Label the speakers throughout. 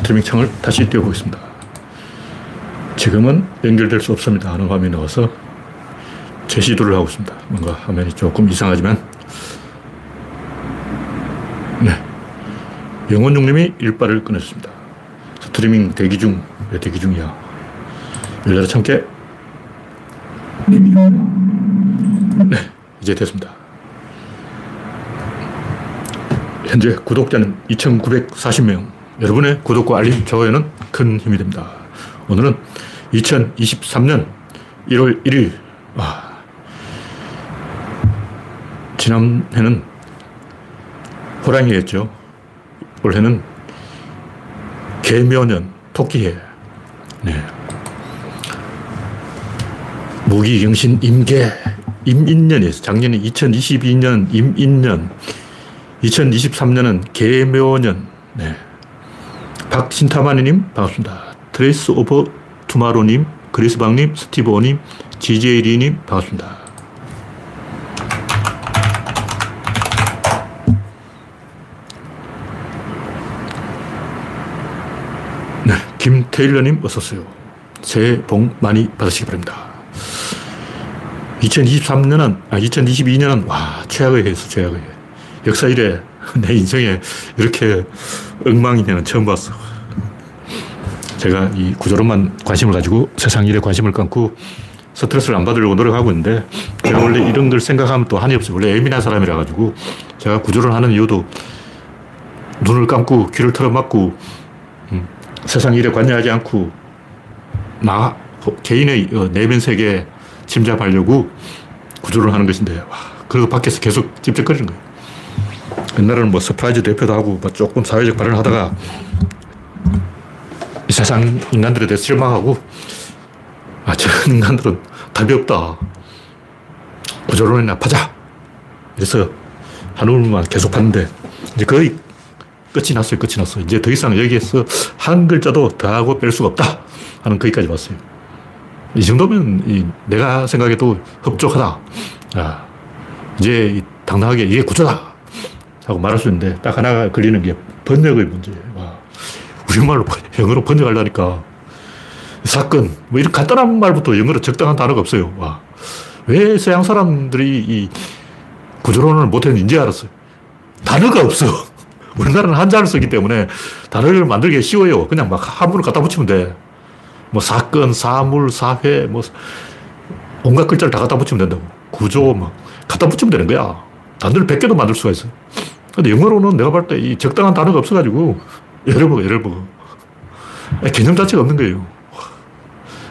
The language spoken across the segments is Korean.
Speaker 1: 스트리밍 창을 다시 띄워보겠습니다. 지금은 연결될 수 없습니다 하는 화면이 나와서 재시도를 하고 있습니다. 뭔가 화면이 조금 이상하지만 네. 영원중님이 일발을 끊었습니다. 스트리밍 대기 중, 왜 대기 중이야? 열려라 참깨. 네, 이제 됐습니다. 현재 구독자는 2,940명. 여러분의 구독과 알림, 좋아요는 큰 힘이 됩니다. 오늘은 2023년 1월 1일. 와. 지난해는 호랑이였죠. 올해는 개묘년, 토끼해. 네. 무기, 영신, 임계, 임인년이었어. 작년에 2022년 임인년, 2023년은 계묘년. 네. 박신타마니님, 반갑습니다. 트레이스 오버 투마로님, 그리스방님, 스티브오님, GJ리님, 반갑습니다. 네, 김테일러님 어서오세요. 새해 복 많이 받으시기 바랍니다. 2023년은, 아, 2022년은, 와, 최악의 해였어, 최악의 해. 역사 이래 내 인생에 이렇게 엉망이 되는 처음 봤어. 제가 이 구조론만 관심을 가지고 세상 일에 관심을 끊고 스트레스를 안 받으려고 노력하고 있는데 제가 원래 이런 걸 생각하면 또 한이 없어요. 원래 예민한 사람이라 가지고 제가 구조론 하는 이유도 눈을 감고 귀를 털어막고 음, 세상 일에 관여하지 않고 나 개인의 어, 내면 세계에 침잡하려고 구조론을 하는 것인데 와, 그리고 밖에서 계속 찝쩍거리는 거예요. 옛날에는 뭐 서프라이즈 대표도 하고 뭐 조금 사회적 발언을 하다가 이 세상 인간들에 대해서 실망하고 아, 저 인간들은 답이 없다. 구조론이나 파자. 그래서 한울만 계속 봤는데 이제 거의 끝이 났어요. 끝이 났어요. 이제 더 이상 여기에서 한 글자도 더하고 뺄 수가 없다. 하는 거기까지 왔어요. 이 정도면 이 내가 생각해도 흡족하다. 아, 이제 당당하게 이게 구조다. 하고 말할 수 있는데 딱 하나가 걸리는 게 번역의 문제예요. 와. 우리말로 영어로 번역하려니까 사건 뭐 이런 간단한 말부터 영어로 적당한 단어가 없어요. 와. 왜 서양 사람들이 이 구조론을 못했는지 알았어요. 단어가 없어. 우리나라는 한자를 쓰기 때문에 단어를 만들기 쉬워요. 그냥 막 한문을 갖다 붙이면 돼. 뭐 사건, 사물, 사회, 뭐 온갖 글자를 다 갖다 붙이면 된다고. 구조 막 갖다 붙이면 되는 거야. 단어를 100개도 만들 수가 있어. 근데 영어로는 내가 볼 때 이 적당한 단어가 없어가지고 예를 먹어, 예를 먹어. 개념 자체가 없는 거예요.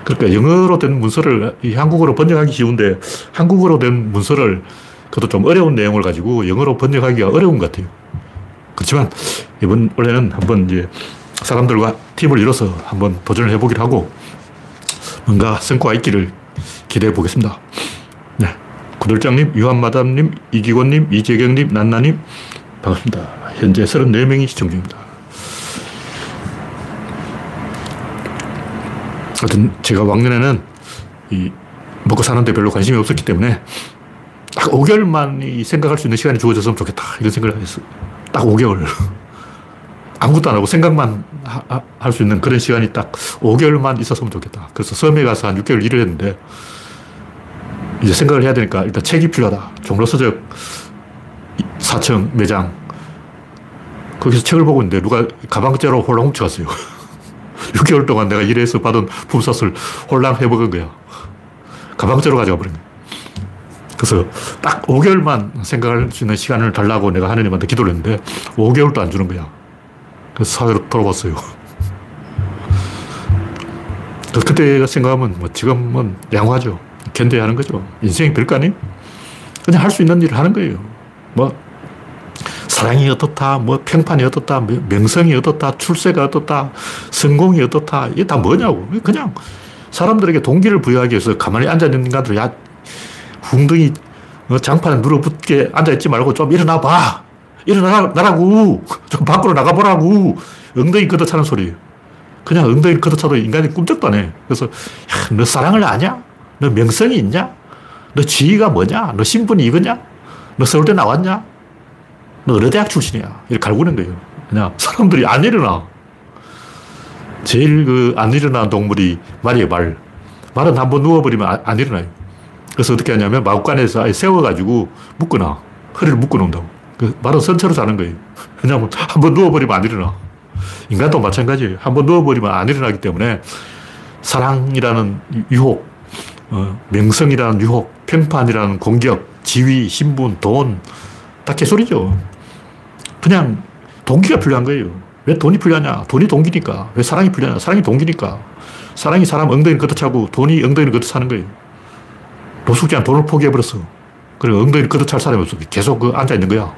Speaker 1: 그러니까 영어로 된 문서를 한국어로 번역하기 쉬운데 한국어로 된 문서를 그것도 좀 어려운 내용을 가지고 영어로 번역하기가 어려운 것 같아요. 그렇지만 이번 원래는 한번 이제 사람들과 팀을 이뤄서 한번 도전을 해보기로 하고 뭔가 성과가 있기를 기대해 보겠습니다. 네. 구들장님, 유한마담님, 이기권님, 이재경님, 난나님, 반갑습니다. 현재 34명이 시청 중입니다. 하여튼 제가 왕년에는 이 먹고 사는데 별로 관심이 없었기 때문에 딱 5개월만 생각할 수 있는 시간이 주어졌으면 좋겠다. 이런 생각을 했어요. 딱 5개월. 아무것도 안 하고 생각만 할 수 있는 그런 시간이 딱 5개월만 있었으면 좋겠다. 그래서 섬에 가서 한 6개월 일을 했는데 이제 생각을 해야 되니까 일단 책이 필요하다. 종로 서적 4층 매장. 거기서 책을 보고 있는데 누가 가방째로 홀랑 훔쳐갔어요. 6개월 동안 내가 일해서 받은 품삯을 홀랑 해먹은 거야. 가방째로 가져가 버린 거야. 그래서 딱 5개월만 생각할 수 있는 시간을 달라고 내가 하느님한테 기도를 했는데 5개월도 안 주는 거야. 그래서 사회로 돌아왔어요. 그때 생각하면 뭐 지금은 양호하죠. 견뎌야 하는 거죠. 인생이 별거 아니 그냥 할 수 있는 일을 하는 거예요. 뭐 사랑이 어떻다, 뭐 평판이 어떻다, 명성이 어떻다, 출세가 어떻다, 성공이 어떻다, 이게 다 뭐냐고. 그냥 사람들에게 동기를 부여하기 위해서 가만히 앉아있는 인간들, 야, 웅덩이 어, 장판에 누러붙게 앉아있지 말고 좀 일어나 봐. 일어나라고. 좀 밖으로 나가보라고. 엉덩이 걷어차는 소리예요. 그냥 엉덩이 걷어차도 인간이 꿈쩍도 안 해. 그래서, 야, 너 사랑을 아냐? 너 명성이 있냐? 너 지위가 뭐냐? 너 신분이 이거냐? 너 서울대 나왔냐? 너 어느 대학 출신이야? 이렇게 갈구는 거예요. 그냥 사람들이 안 일어나. 제일 그 안 일어나는 동물이 말이에요, 말. 말은 한 번 누워버리면 안, 안 일어나요. 그래서 어떻게 하냐면 마구간에서 아예 세워가지고 묶어놔. 허리를 묶어놓는다고. 그 말은 선처로 자는 거예요. 왜냐하면 한 번 누워버리면 안 일어나. 인간도 마찬가지예요. 한 번 누워버리면 안 일어나기 때문에 사랑이라는 유혹, 어, 명성이라는 유혹, 평판이라는 공격, 지위, 신분, 돈, 다 개소리죠. 그냥 동기가 필요한 거예요. 왜 돈이 필요하냐? 돈이 동기니까. 왜 사랑이 필요하냐? 사랑이 동기니까. 사랑이 사람 엉덩이를 걷어 차고 돈이 엉덩이를 걷어 차는 거예요. 노숙자는 돈을 포기해버렸어. 그리고 엉덩이를 걷어 찰 사람이 없어. 계속 그 앉아있는 거야.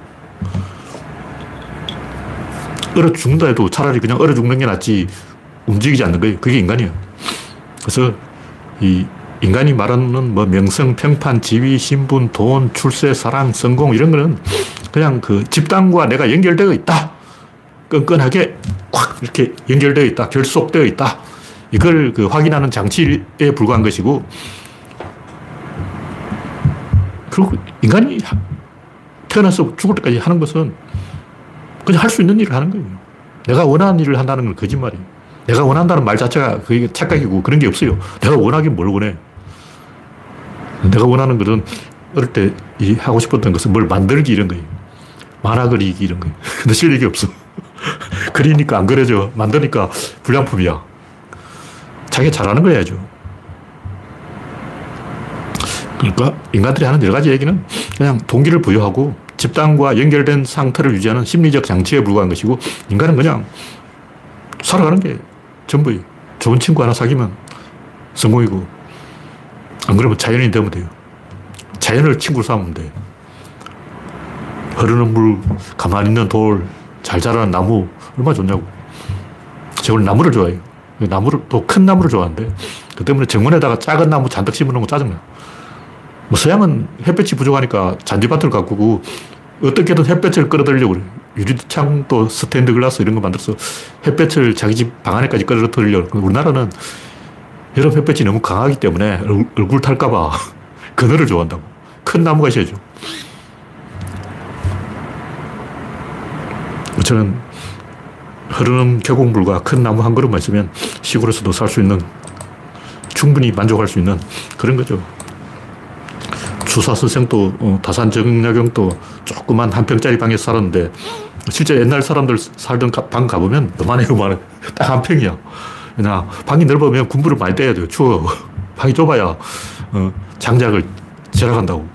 Speaker 1: 얼어 죽는다 해도 차라리 그냥 얼어 죽는 게 낫지 움직이지 않는 거예요. 그게 인간이에요. 그래서 이 인간이 말하는 뭐 명성, 평판, 지위, 신분, 돈, 출세, 사랑, 성공 이런 거는 그냥 그 집단과 내가 연결되어 있다. 끈끈하게 꽉 이렇게 연결되어 있다. 결속되어 있다. 이걸 그 확인하는 장치에 불과한 것이고 그리고 인간이 태어나서 죽을 때까지 하는 것은 그냥 할 수 있는 일을 하는 거예요. 내가 원하는 일을 한다는 건 거짓말이에요. 내가 원한다는 말 자체가 그게 착각이고 그런 게 없어요. 내가 원하긴 뭘 원해. 내가 원하는 것은 어릴 때 하고 싶었던 것은 뭘 만들기 이런 거예요. 만화 그리기 이런 거예요. 근데 실력이 없어. 그리니까 안 그려져. 만드니까 불량품이야. 자기가 잘하는 거 해야죠. 그러니까 인간들이 하는 여러 가지 얘기는 그냥 동기를 부여하고 집단과 연결된 상태를 유지하는 심리적 장치에 불과한 것이고 인간은 그냥 살아가는 게 전부예요. 좋은 친구 하나 사귀면 성공이고 안 그러면 자연이 되면 돼요. 자연을 친구로 삼으면 돼. 흐르는 물, 가만히 있는 돌, 잘 자라는 나무, 얼마나 좋냐고. 제가 나무를 좋아해요. 나무를, 또 큰 나무를 좋아하는데, 그 때문에 정원에다가 작은 나무 잔뜩 심어놓은 거 짜증나. 뭐 서양은 햇볕이 부족하니까 잔디밭을 가꾸고 어떻게든 햇볕을 끌어들이려고 그래. 유리창도 스탠드 글라스 이런 거 만들어서 햇볕을 자기 집 방 안에까지 끌어들이려고. 우리나라는 여름 햇볕이 너무 강하기 때문에 얼굴 탈까봐 그늘을 좋아한다고. 큰 나무가 있어야죠. 저는 흐르는 계곡물과 큰 나무 한 그릇만 있으면 시골에서도 살 수 있는 충분히 만족할 수 있는 그런 거죠. 주사 선생도 어, 다산 정약용도 조그만 한 평짜리 방에서 살았는데 실제 옛날 사람들 살던 방 가보면 너만해 요만해 딱 한 평이야. 그냥 방이 넓으면 군부를 많이 떼야 돼요. 추워. 방이 좁아야 어, 장작을 절약한다고.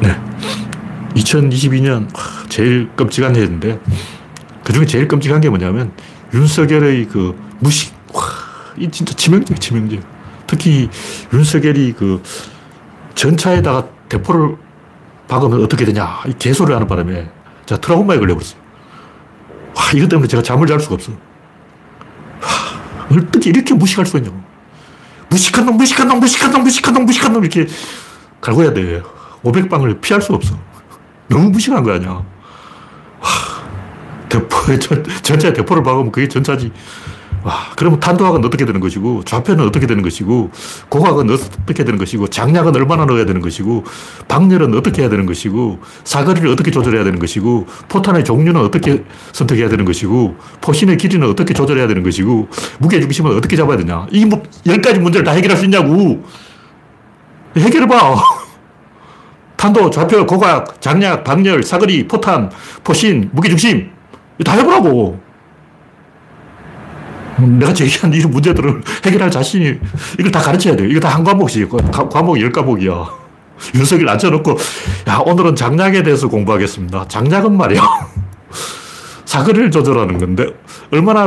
Speaker 1: 네. 2022년 제일 끔찍한 해인데 그 중에 제일 끔찍한 게 뭐냐면 윤석열의 그 무식. 와, 이 진짜 치명적, 치명적. 특히 윤석열이 그 전차에다가 대포를 박으면 어떻게 되냐. 이 개소리를 하는 바람에 제가 트라우마에 걸려버렸어요. 와, 이것 때문에 제가 잠을 잘 수가 없어. 와, 어떻게 이렇게 무식할 수 있냐고. 무식한 놈, 무식한 놈, 무식한 놈, 무식한 놈, 무식한 놈, 이렇게 갈고야 돼. 500방을 피할 수 없어. 너무 무식한 거 아니야. 와, 대포에, 전, 전차에 대포를 박으면 그게 전차지. 와, 그러면 탄도학은 어떻게 되는 것이고, 좌표는 어떻게 되는 것이고, 고각은 어떻게 되는 것이고, 장량은 얼마나 넣어야 되는 것이고, 방열은 어떻게 해야 되는 것이고, 사거리를 어떻게 조절해야 되는 것이고, 포탄의 종류는 어떻게 선택해야 되는 것이고, 포신의 길이는 어떻게 조절해야 되는 것이고, 무게 중심은 어떻게 잡아야 되냐. 이 뭐, 열 가지 문제를 다 해결할 수 있냐고. 해결해봐. 탄도, 좌표, 고각, 장량, 방열, 사거리, 포탄, 포신, 무게 중심. 다 해보라고. 내가 제기한 이런 문제들을 해결할 자신이, 이걸 다 가르쳐야 돼요. 이거 다 한 과목씩. 과목 열 과목이야. 윤석열 앉혀놓고, 야, 오늘은 장략에 대해서 공부하겠습니다. 장략은 말이야. 사거리를 조절하는 건데, 얼마나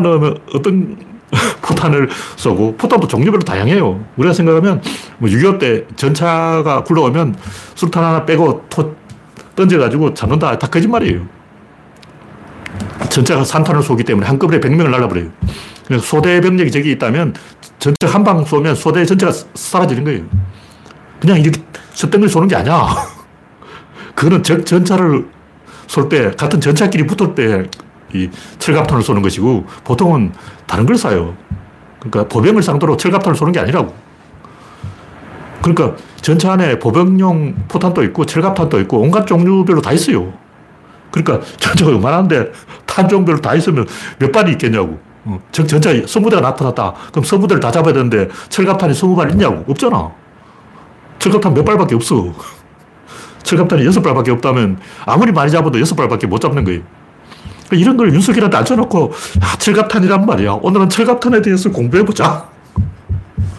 Speaker 1: 어떤 포탄을 쏘고, 포탄도 종류별로 다양해요. 우리가 생각하면, 뭐6.25 때 전차가 굴러오면 수탄 하나 빼고 토 던져가지고 잡는다. 다 거짓말이에요. 전차가 산탄을 쏘기 때문에 한꺼번에 100명을 날라버려요. 소대 병력이 저기 있다면 전체 한방 쏘면 소대 전체가 사라지는 거예요. 그냥 이렇게 set덩을 쏘는 게 아니야. 그거는 적 전차를 쏠 때, 같은 전차끼리 붙을 때, 이 철갑탄을 쏘는 것이고, 보통은 다른 걸 쏴요. 그러니까 보병을 상대로 철갑탄을 쏘는 게 아니라고. 그러니까 전차 안에 보병용 포탄도 있고, 철갑탄도 있고, 온갖 종류별로 다 있어요. 그러니까 전차가 요만한데 탄 종별 다 있으면 몇 발이 있겠냐고. 어, 전, 전차 서무대가 나타났다. 그럼 서무대를 다 잡아야 되는데 철갑탄이 스무 발 있냐고. 없잖아. 철갑탄 몇 발밖에 없어. 철갑탄이 여섯 발밖에 없다면 아무리 많이 잡아도 여섯 발밖에 못 잡는 거예요. 이런 걸 윤석열한테 앉혀놓고, 아, 철갑탄이란 말이야. 오늘은 철갑탄에 대해서 공부해보자.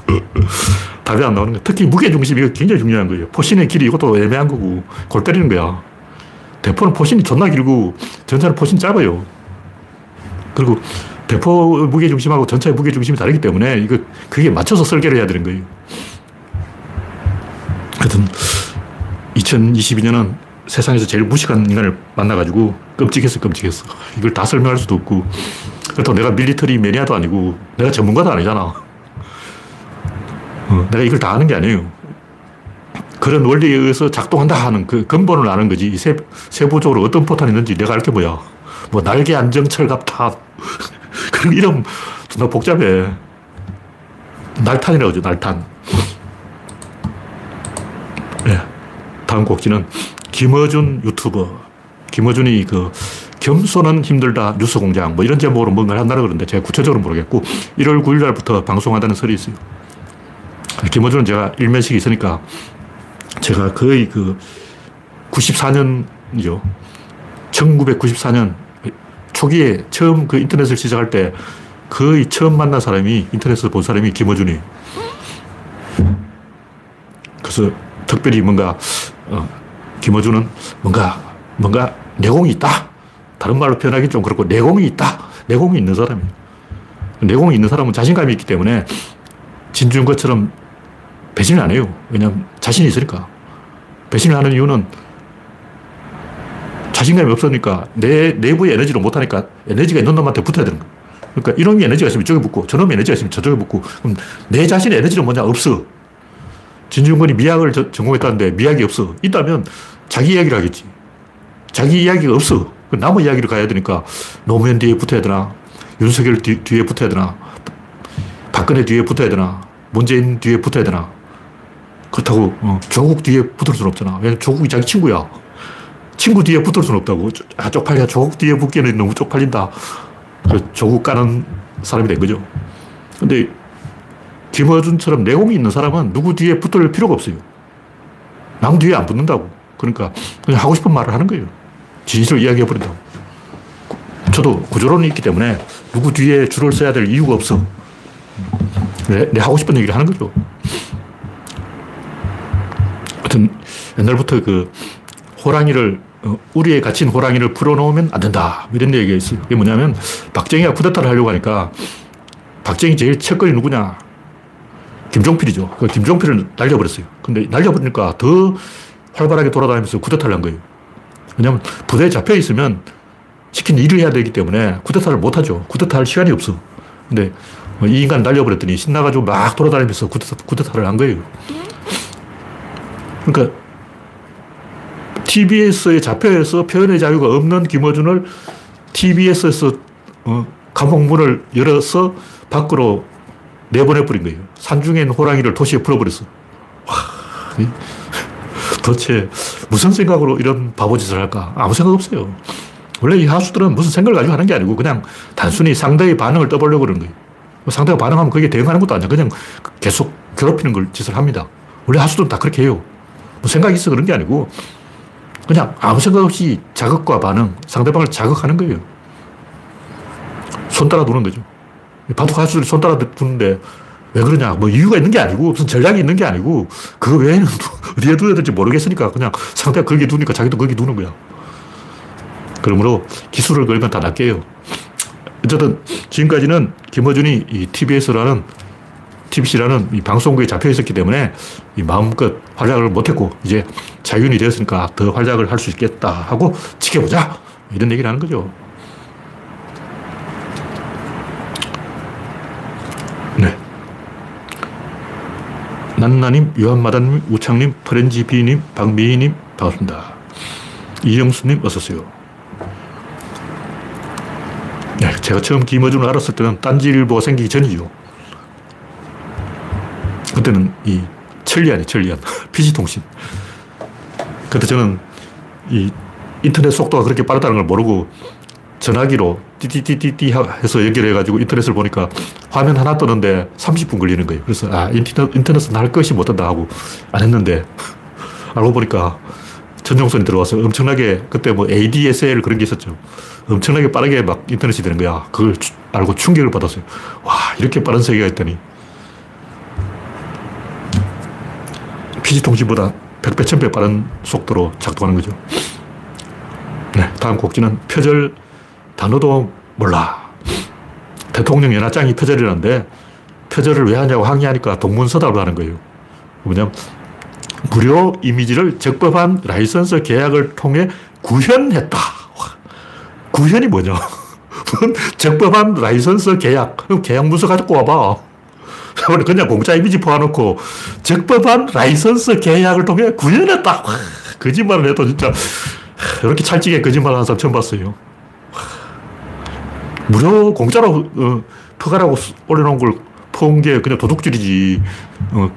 Speaker 1: 답이 안 나오는 거야. 특히 무게중심이 굉장히 중요한 거예요. 포신의 길이 이것도 애매한 거고, 골 때리는 거야. 대포는 포신이 존나 길고, 전차는 포신이 짧아요. 그리고 대포 무게중심하고 전차의 무게중심이 다르기 때문에, 이거, 그게 맞춰서 설계를 해야 되는 거예요. 하여튼, 2022년은 세상에서 제일 무식한 인간을 만나가지고 끔찍했어, 끔찍했어. 이걸 다 설명할 수도 없고. 그렇다고 내가 밀리터리 매니아도 아니고, 내가 전문가도 아니잖아. 어, 내가 이걸 다 아는 게 아니에요. 그런 원리에 의해서 작동한다 하는 그 근본을 아는 거지. 세, 세부적으로 어떤 포탄이 있는지 내가 알 게 뭐야. 뭐, 날개 안정철갑탑. 그런 이름 존나 복잡해. 날탄이라고 하죠, 날탄. 네. 다음 곡지는 김어준 유튜버. 김어준이 그 겸손은 힘들다 뉴스 공장 뭐 이런 제목으로 뭔가를 한다고 그러는데 제가 구체적으로 모르겠고 1월 9일 날부터 방송한다는 설이 있어요. 김어준은 제가 일면식이 있으니까 제가 거의 그 94년이죠. 1994년 초기에 처음 그 인터넷을 시작할 때 거의 처음 만난 사람이 인터넷을 본 사람이 김어준이. 그래서 특별히 뭔가 어, 김어준은 뭔가 뭔가 내공이 있다. 다른 말로 표현하기 좀 그렇고 내공이 있다. 내공이 있는 사람이에요. 내공이 있는 사람은 자신감이 있기 때문에 진중것처럼 배신을 안 해요. 왜냐하면 자신이 있으니까. 배신을 하는 이유는 자신감이 없으니까 내 내부의 에너지를 못하니까 에너지가 있는 놈한테 붙어야 되는 거야. 그러니까 이놈이 에너지가 있으면 이쪽에 붙고 저놈이 에너지가 있으면 저쪽에 붙고 그럼 내 자신의 에너지는 뭐냐? 없어. 진중권이 미학을 전공했다는데 미학이 없어. 있다면 자기 이야기를 하겠지. 자기 이야기가 없어. 남의 이야기를 가야 되니까 노무현 뒤에 붙어야 되나? 윤석열 뒤, 뒤에 붙어야 되나? 박근혜 뒤에 붙어야 되나? 문재인 뒤에 붙어야 되나? 그렇다고 어, 조국 뒤에 붙을 수는 없잖아. 왜냐면 조국이 자기 친구야. 친구 뒤에 붙을 수는 없다고. 아, 쪽팔려. 조국 뒤에 붙기에는 너무 쪽팔린다. 그 조국 까는 사람이 된 거죠. 근데 김어준처럼 내공이 있는 사람은 누구 뒤에 붙을 필요가 없어요. 남 뒤에 안 붙는다고. 그러니까 그냥 하고 싶은 말을 하는 거예요. 진실을 이야기해버린다고. 저도 구조론이 있기 때문에 누구 뒤에 줄을 서야 될 이유가 없어. 내, 내 하고 싶은 얘기를 하는 거죠. 하여튼 옛날부터 그 호랑이를 어, 우리에 갇힌 호랑이를 풀어놓으면 안 된다. 이런 얘기가 있어요. 그게 뭐냐면 박정희가 쿠데타를 하려고 하니까 박정희 제일 첫걸이 누구냐? 김종필이죠. 그 김종필을 날려버렸어요. 근데 날려버리니까 더 활발하게 돌아다니면서 쿠데타를 한 거예요. 왜냐면 부대에 잡혀 있으면 시킨 일을 해야 되기 때문에 쿠데타를 못 하죠. 쿠데타 할 시간이 없어. 근데 이 인간 날려버렸더니 신나가지고 막 돌아다니면서 쿠데타, 쿠데타를 한 거예요. 그러니까 TBS에 잡혀서 표현의 자유가 없는 김어준을 TBS에서 어, 감옥문을 열어서 밖으로 내보내버린 거예요. 산중에 호랑이를 도시에 풀어버렸어. 와, 도대체 무슨 생각으로 이런 바보짓을 할까? 아무 생각 없어요. 원래 이 하수들은 무슨 생각을 가지고 하는 게 아니고 그냥 단순히 상대의 반응을 떠보려고 그러는 거예요. 상대가 반응하면 그게 대응하는 것도 아니야. 그냥 계속 괴롭히는 걸 짓을 합니다. 원래 하수들은 다 그렇게 해요. 뭐 생각이 있어 그런 게 아니고 그냥 아무 생각 없이 자극과 반응, 상대방을 자극하는 거예요. 손 따라 두는 거죠. 바둑 하수들이 손 따라 두는데 왜 그러냐. 뭐 이유가 있는 게 아니고 무슨 전략이 있는 게 아니고 그거 외에는 어디에 두어야 될지 모르겠으니까 그냥 상대가 거기에 두니까 자기도 거기 두는 거야. 그러므로 기술을 걸면 다 낚여요. 어쨌든 지금까지는 김어준이 이 TBS라는 TBC라는 이 방송국에 잡혀 있었기 때문에 이 마음껏 활약을 못했고 이제 자윤이 되었으니까 더 활약을 할 수 있겠다 하고 지켜보자 이런 얘기를 하는 거죠. 네. 난나님, 유한마다님, 우창님, 프렌지비님, 박미희님 반갑습니다. 이영수님 어서오세요. 네, 제가 처음 김어준을 알았을 때는 딴지일보가 생기기 전이죠. 그때는 이 천리안이 천리안. PC통신. 그때 저는 이 인터넷 속도가 그렇게 빠르다는 걸 모르고 전화기로 띠띠띠띠띠 해서 연결해가지고 인터넷을 보니까 화면 하나 뜨는데 30분 걸리는 거예요. 그래서 아, 인터넷, 인터넷은 할 것이 못한다 하고 안 했는데 알고 보니까 전용선이 들어와서 엄청나게 그때 뭐 ADSL 그런 게 있었죠. 엄청나게 빠르게 막 인터넷이 되는 거야. 그걸 알고 충격을 받았어요. 와, 이렇게 빠른 세계가 있다니. PC통신보다 100배, 1000배 빠른 속도로 작동하는 거죠. 네, 다음 곡지는 표절 단어도 몰라. 대통령 연하장이 표절이라는데 표절을 왜 하냐고 항의하니까 동문서답을 하는 거예요. 뭐냐면 무료 이미지를 적법한 라이선스 계약을 통해 구현했다. 구현이 뭐냐? 적법한 라이선스 계약. 그럼 계약 문서 가지고 와봐. 그냥 공짜 이미지 포함놓고 적법한 라이선스 계약을 통해 구현했다. 거짓말을 해도 진짜 이렇게 찰지게 거짓말 하는 사람 처음 봤어요. 무료 공짜로 어, 퍼가라고 올려놓은 걸 퍼온 게 그냥 도둑질이지. 어,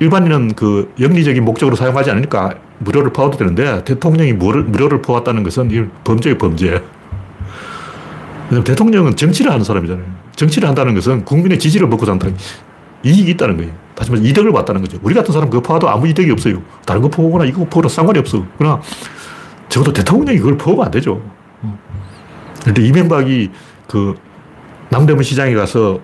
Speaker 1: 일반인은 그 영리적인 목적으로 사용하지 않으니까 무료를 퍼와도 되는데 대통령이 무료를 퍼왔다는 것은 범죄의 범죄. 대통령은 정치를 하는 사람이잖아요. 정치를 한다는 것은 국민의 지지를 먹고 산다. 이익이 있다는 거예요. 다시 말해서 이득을 봤다는 거죠. 우리 같은 사람 그거 퍼와도 아무 이득이 없어요. 다른 거 퍼오거나 이거 퍼오나 상관이 없어. 그러나 적어도 대통령이 그걸 퍼오면 안 되죠. 그런데 이명박이 그 남대문 시장에 가서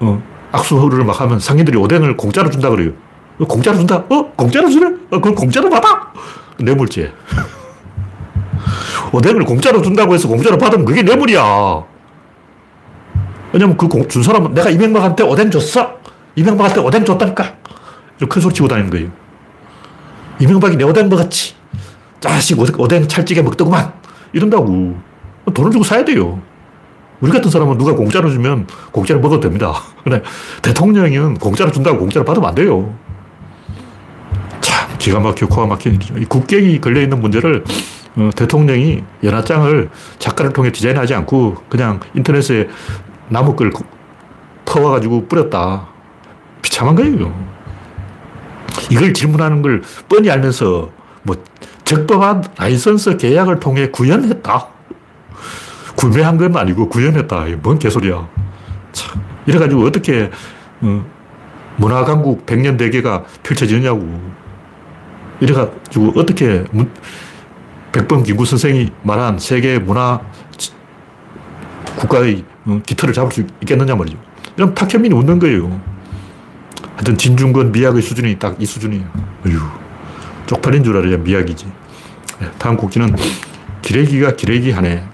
Speaker 1: 어, 악수를 막 하면 상인들이 오뎅을 공짜로 준다 그래요. 어, 공짜로 준다? 어? 공짜로 주네? 어, 그걸 공짜로 받아? 뇌물죄. 오뎅을 공짜로 준다고 해서 공짜로 받으면 그게 뇌물이야. 왜냐면 그 준 사람은 내가 이명박한테 오뎅 줬어? 이명박한테 오뎅 줬다니까? 이렇게 큰 소리 치고 다니는 거예요. 이명박이 내 오뎅 먹었지. 자식 오뎅 찰지게 먹더구만. 이런다고. 돈을 주고 사야 돼요. 우리 같은 사람은 누가 공짜로 주면 공짜로 먹어도 됩니다. 근데 대통령은 공짜로 준다고 공짜로 받으면 안 돼요. 참, 기가 막히고 코가 막힌. 이 국격이 걸려있는 문제를 어, 대통령이 연하장을 작가를 통해 디자인하지 않고 그냥 인터넷에 나무글 퍼와가지고 뿌렸다. 비참한 거예요. 이걸 질문하는 걸 뻔히 알면서 뭐 적법한 라이선스 계약을 통해 구현했다. 구매한 건 아니고 구현했다. 뭔 개소리야. 참. 이래가지고 어떻게, 어, 문화 강국 100년 대계가 펼쳐지냐고. 이래가지고 어떻게 문, 백범 김구 선생이 말한 세계 문화 국가의 어, 기틀을 잡을 수 있겠느냐 말이죠. 이런 탁현민이 웃는 거예요. 하여튼 진중권 미학의 수준이 딱 이 수준이에요. 어휴, 쪽팔린 줄 알아야 미학이지. 네, 다음 곡지는 기레기가 기레기 하네.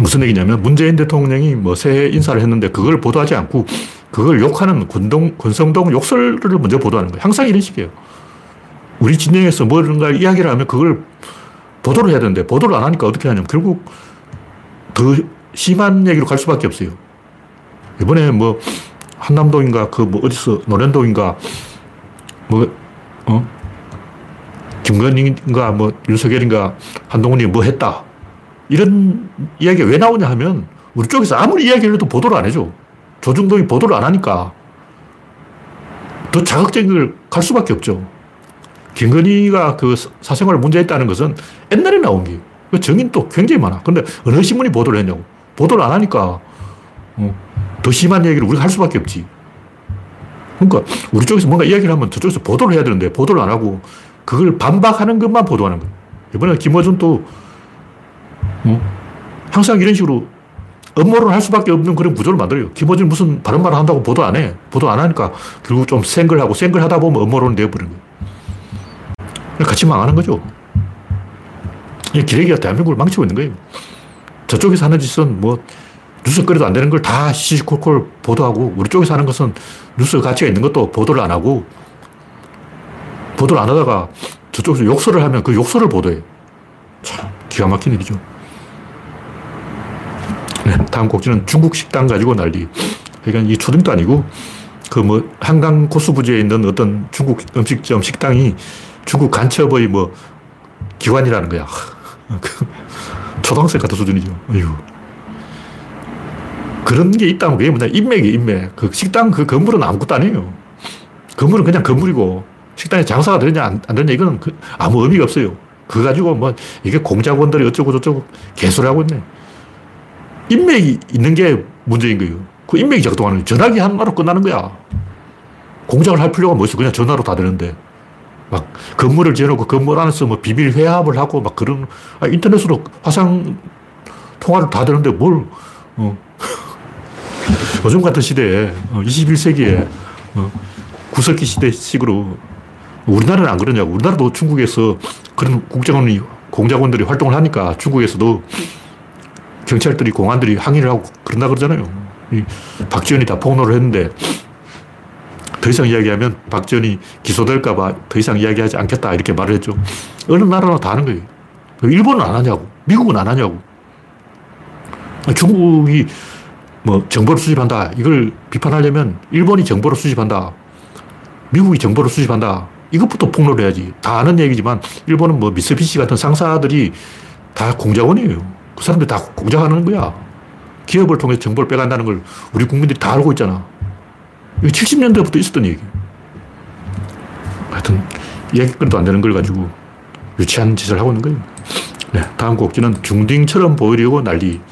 Speaker 1: 무슨 얘기냐면 문재인 대통령이 뭐 새해 인사를 했는데 그걸 보도하지 않고 그걸 욕하는 군동, 권성동 욕설을 먼저 보도하는 거예요. 항상 이런 식이에요. 우리 진영에서 뭔가 이야기를 하면 그걸 보도를 해야 되는데 보도를 안 하니까 어떻게 하냐면 결국 더 심한 얘기로 갈 수밖에 없어요. 이번에 뭐 한남동인가 그 뭐 어디서 노련동인가 뭐 어? 김건희인가 뭐 윤석열인가 한동훈이 뭐 했다. 이런 이야기가 왜 나오냐 하면 우리 쪽에서 아무리 이야기를 해도 보도를 안 해줘. 조중동이 보도를 안 하니까 더 자극적인 걸 갈 수밖에 없죠. 김건희가 그 사생활 문제 있다는 것은 옛날에 나온 게. 그 정인도 굉장히 많아. 근데 어느 신문이 보도를 했냐고. 보도를 안 하니까 어, 더 심한 얘기를 우리가 할 수밖에 없지. 그러니까 우리 쪽에서 뭔가 이야기를 하면 저쪽에서 보도를 해야 되는데 보도를 안 하고 그걸 반박하는 것만 보도하는 거예요. 이번에 김어준도 어? 항상 이런 식으로 업무를 할 수밖에 없는 그런 구조를 만들어요. 김어준 무슨 바른 말을 한다고 보도 안 해. 보도 안 하니까 결국 좀 생글 하고 생글 하다 보면 업무로는 되어버리는 거예요. 같이 망하는 거죠. 이 기레기가 대한민국을 망치고 있는 거예요. 저쪽에서 하는 짓은 뭐 뉴스 거리도 안 되는 걸 다 시시콜콜 보도하고 우리 쪽에서 하는 것은 뉴스 가치가 있는 것도 보도를 안 하고 보도를 안 하다가 저쪽에서 욕설을 하면 그 욕설을 보도해. 참 기가 막힌 일이죠. 네, 다음 곡지는 중국 식당 가지고 난리. 그러니까 이 초등도 아니고 그 뭐 한강 코스부지에 있는 어떤 중국 음식점 식당이 중국 간첩의 뭐 기관이라는 거야. 그 초등생 같은 수준이죠. 어휴. 그런 게 있다면 그게 뭐냐. 인맥이 인맥. 그 식당 그 건물은 아무것도 아니에요. 건물은 그냥 건물이고 식당에 장사가 되느냐 안, 안 되느냐 이거는 그 아무 의미가 없어요. 그거 가지고 뭐 이게 공작원들이 어쩌고 저쩌고 개소리 하고 있네. 인맥이 있는 게 문제인 거예요. 그 인맥이 작동하는 거예요. 전화기 하나로 끝나는 거야. 공작을 할 필요가 뭐 있어. 그냥 전화로 다 되는데. 막 건물을 지어놓고 건물 안에서 뭐 비밀 회합을 하고 막 그런, 아, 인터넷으로 화상 통화를 다 되는데 뭘, 어. 요즘 같은 시대에, 21세기에, 어, 구석기 시대식으로 우리나라는 안 그러냐고. 우리나라도 중국에서 그런 국정원이, 공작원들이 활동을 하니까 중국에서도 경찰들이, 공안들이 항의를 하고 그런다 그러잖아요. 이 박지원이 다 폭로를 했는데 더 이상 이야기하면 박지원이 기소될까봐 더 이상 이야기하지 않겠다 이렇게 말을 했죠. 어느 나라나 다 하는 거예요. 일본은 안 하냐고. 미국은 안 하냐고. 중국이 뭐 정보를 수집한다. 이걸 비판하려면 일본이 정보를 수집한다. 미국이 정보를 수집한다. 이것부터 폭로를 해야지. 다 아는 얘기지만 일본은 뭐 미쓰비시 같은 상사들이 다 공작원이에요. 그 사람들 다 공작하는 거야. 기업을 통해 정보를 빼간다는 걸 우리 국민들이 다 알고 있잖아. 이거 70년대부터 있었던 얘기. 하여튼 이야기거리도 안 되는 걸 가지고 유치한 짓을 하고 있는 거예요. 네, 다음 곡지는 중딩처럼 보이려고 난리.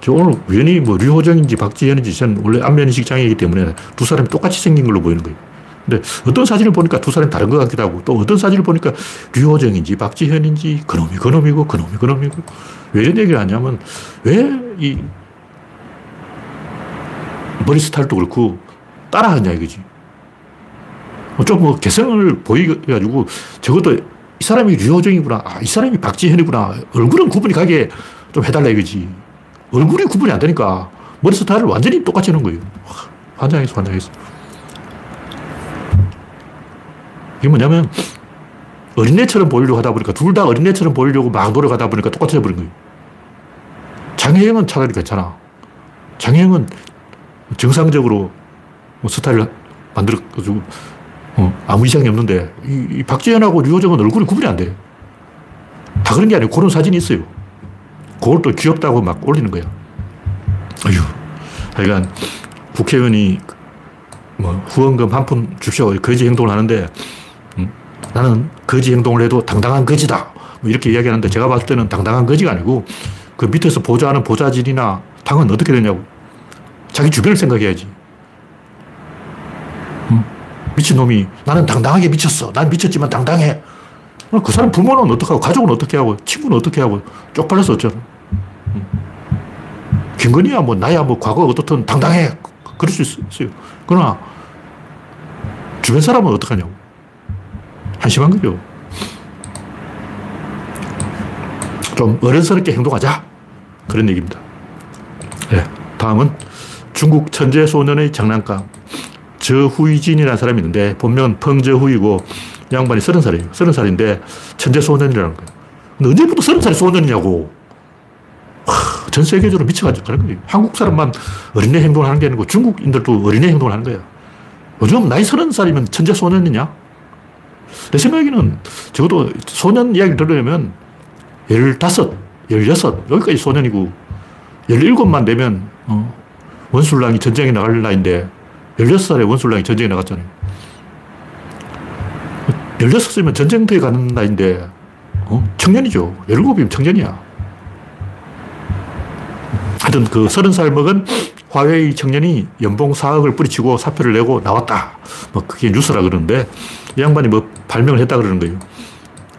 Speaker 1: 저 오늘 우연히 뭐 류호정인지 박지현인지 저는 원래 안면인식 장애이기 때문에 두 사람이 똑같이 생긴 걸로 보이는 거예요. 근데 어떤 사진을 보니까 두 사람이 다른 것 같기도 하고 또 어떤 사진을 보니까 류호정인지 박지현인지 그놈이 그놈이고 그놈이 그놈이고 왜 이런 얘기를 하냐면 왜 이 머리 스타일도 그렇고 따라하냐 이거지. 뭐 좀뭐 개성을 보이가지고 적어도 이 사람이 류호정이구나. 아, 이 사람이 박지현이구나. 얼굴은 구분이 가게 좀 해달라 이거지. 얼굴이 구분이 안 되니까 머리 스타일을 완전히 똑같이 하는 거예요. 환장했어, 환장했어. 이게 뭐냐면 어린애처럼 보이려고 하다 보니까 둘 다 어린애처럼 보이려고 막 노력하다 보니까 똑같아져 버린 거예요. 장혜영은 차라리 괜찮아. 장혜영은 정상적으로 뭐 스타일을 만들어가지고 어, 아무 이상이 없는데 이, 이 박재현하고 류호정은 얼굴이 구분이 안 돼. 다 그런 게 아니고 그런 사진이 있어요. 그걸 또 귀엽다고 막 올리는 거야. 아휴. 하여간 국회의원이 뭐 후원금 한푼 줍시오. 거지 행동을 하는데 음, 나는 거지 행동을 해도 당당한 거지다. 뭐 이렇게 이야기하는데 제가 봤을 때는 당당한 거지가 아니고 그 밑에서 보좌하는 보좌진이나 당은 어떻게 되냐고. 자기 주변을 생각해야지. 음? 미친놈이 나는 당당하게 미쳤어. 난 미쳤지만 당당해. 그 사람 부모는 어떻게 하고, 가족은 어떻게 하고, 친구는 어떻게 하고, 쪽팔려서 어쩌나. 음. 김건희야, 뭐, 나야, 뭐, 과거 어떻든 당당해. 그럴 수 있어요. 그러나, 주변 사람은 어떡하냐고. 한심한 거죠. 좀 어른스럽게 행동하자. 그런 얘기입니다. 네, 다음은 중국 천재 소년의 장난감. 저후이진이라는 사람이 있는데, 본명은 펑저후이고, 양반이 서른 살이에요. 서른 살인데, 천재 소년이라는 거예요. 근데 언제부터 서른 살이 소년이냐고. 하, 전 세계적으로 미쳐가지고 그런 거예요. 한국 사람만 어린애 행동을 하는 게 아니고 중국인들도 어린애 행동을 하는 거야. 요즘 나이 서른 살이면 천재 소년이냐? 내 생각에는 적어도 소년 이야기를 들으려면 15, 16, 여기까지 소년이고 17만 되면 어, 원술랑이 전쟁에 나갈 나이인데 16살에 원술랑이 전쟁에 나갔잖아요. 16살이면 전쟁터에 가는 나이인데 어? 청년이죠. 17이면 청년이야. 하여튼 그 30살 먹은 화웨이 청년이 연봉 4억을 뿌리치고 사표를 내고 나왔다. 뭐 그게 뉴스라 그러는데 이 양반이 뭐 발명을 했다 그러는 거예요.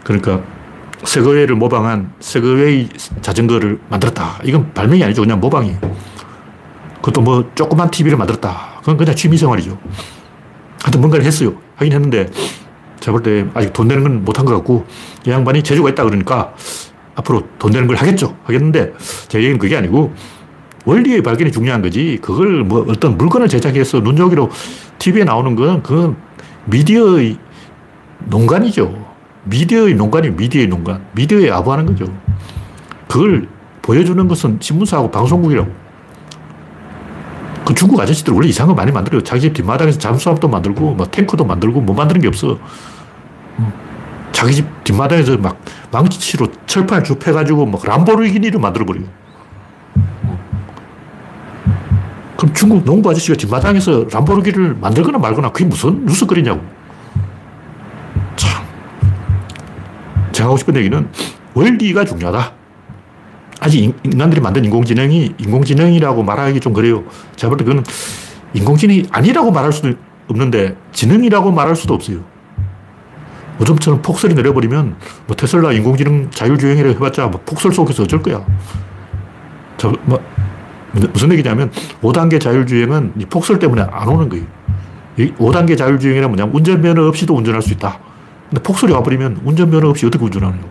Speaker 1: 그러니까 세그웨이를 모방한 세그웨이 자전거를 만들었다. 이건 발명이 아니죠. 그냥 모방이. 그것도 뭐 조그만 TV를 만들었다. 그건 그냥 취미생활이죠. 하여튼 뭔가를 했어요. 하긴 했는데 제가 볼 때 아직 돈 내는 건 못한 것 같고 이 양반이 재주가 있다 그러니까 앞으로 돈 내는 걸 하겠죠. 하겠는데 제 얘기는 그게 아니고 원리의 발견이 중요한 거지 그걸 뭐 어떤 물건을 제작해서 눈여기로 TV에 나오는 건 그건 미디어의 농간이죠. 미디어의 농간이 미디어의 농간. 미디어에 아부하는 거죠. 그걸 보여주는 것은 신문사하고 방송국이라고. 그 중국 아저씨들 원래 이상한 거 많이 만들어요. 자기 집 뒷마당에서 잠수함도 만들고, 뭐 탱커도 만들고, 뭐 만드는 게 없어. 음. 자기 집 뒷마당에서 막 망치로 철판을 쭉 패가지고 막 람보르기니를 만들어버려요. 음. 그럼 중국 농부 아저씨가 뒷마당에서 람보르기를 만들거나 말거나 그게 무슨 뉴스거리냐고. 제가 하고 싶은 얘기는 원리가 중요하다. 아직 인간들이 만든 인공지능이 인공지능이라고 말하기 좀 그래요. 제가 볼 때 그거는 인공지능이 아니라고 말할 수도 없는데 지능이라고 말할 수도 없어요. 요즘처럼 폭설이 내려버리면 뭐 테슬라 인공지능 자율주행이라 해봤자 뭐 폭설 속에서 어쩔 거야. 저, 뭐, 무슨 얘기냐면 5단계 자율주행은 이 폭설 때문에 안 오는 거예요. 이 5단계 자율주행이란 뭐냐면 운전면허 없이도 운전할 수 있다. 근데 폭설이 와버리면 운전면허 없이 어떻게 운전하느냐.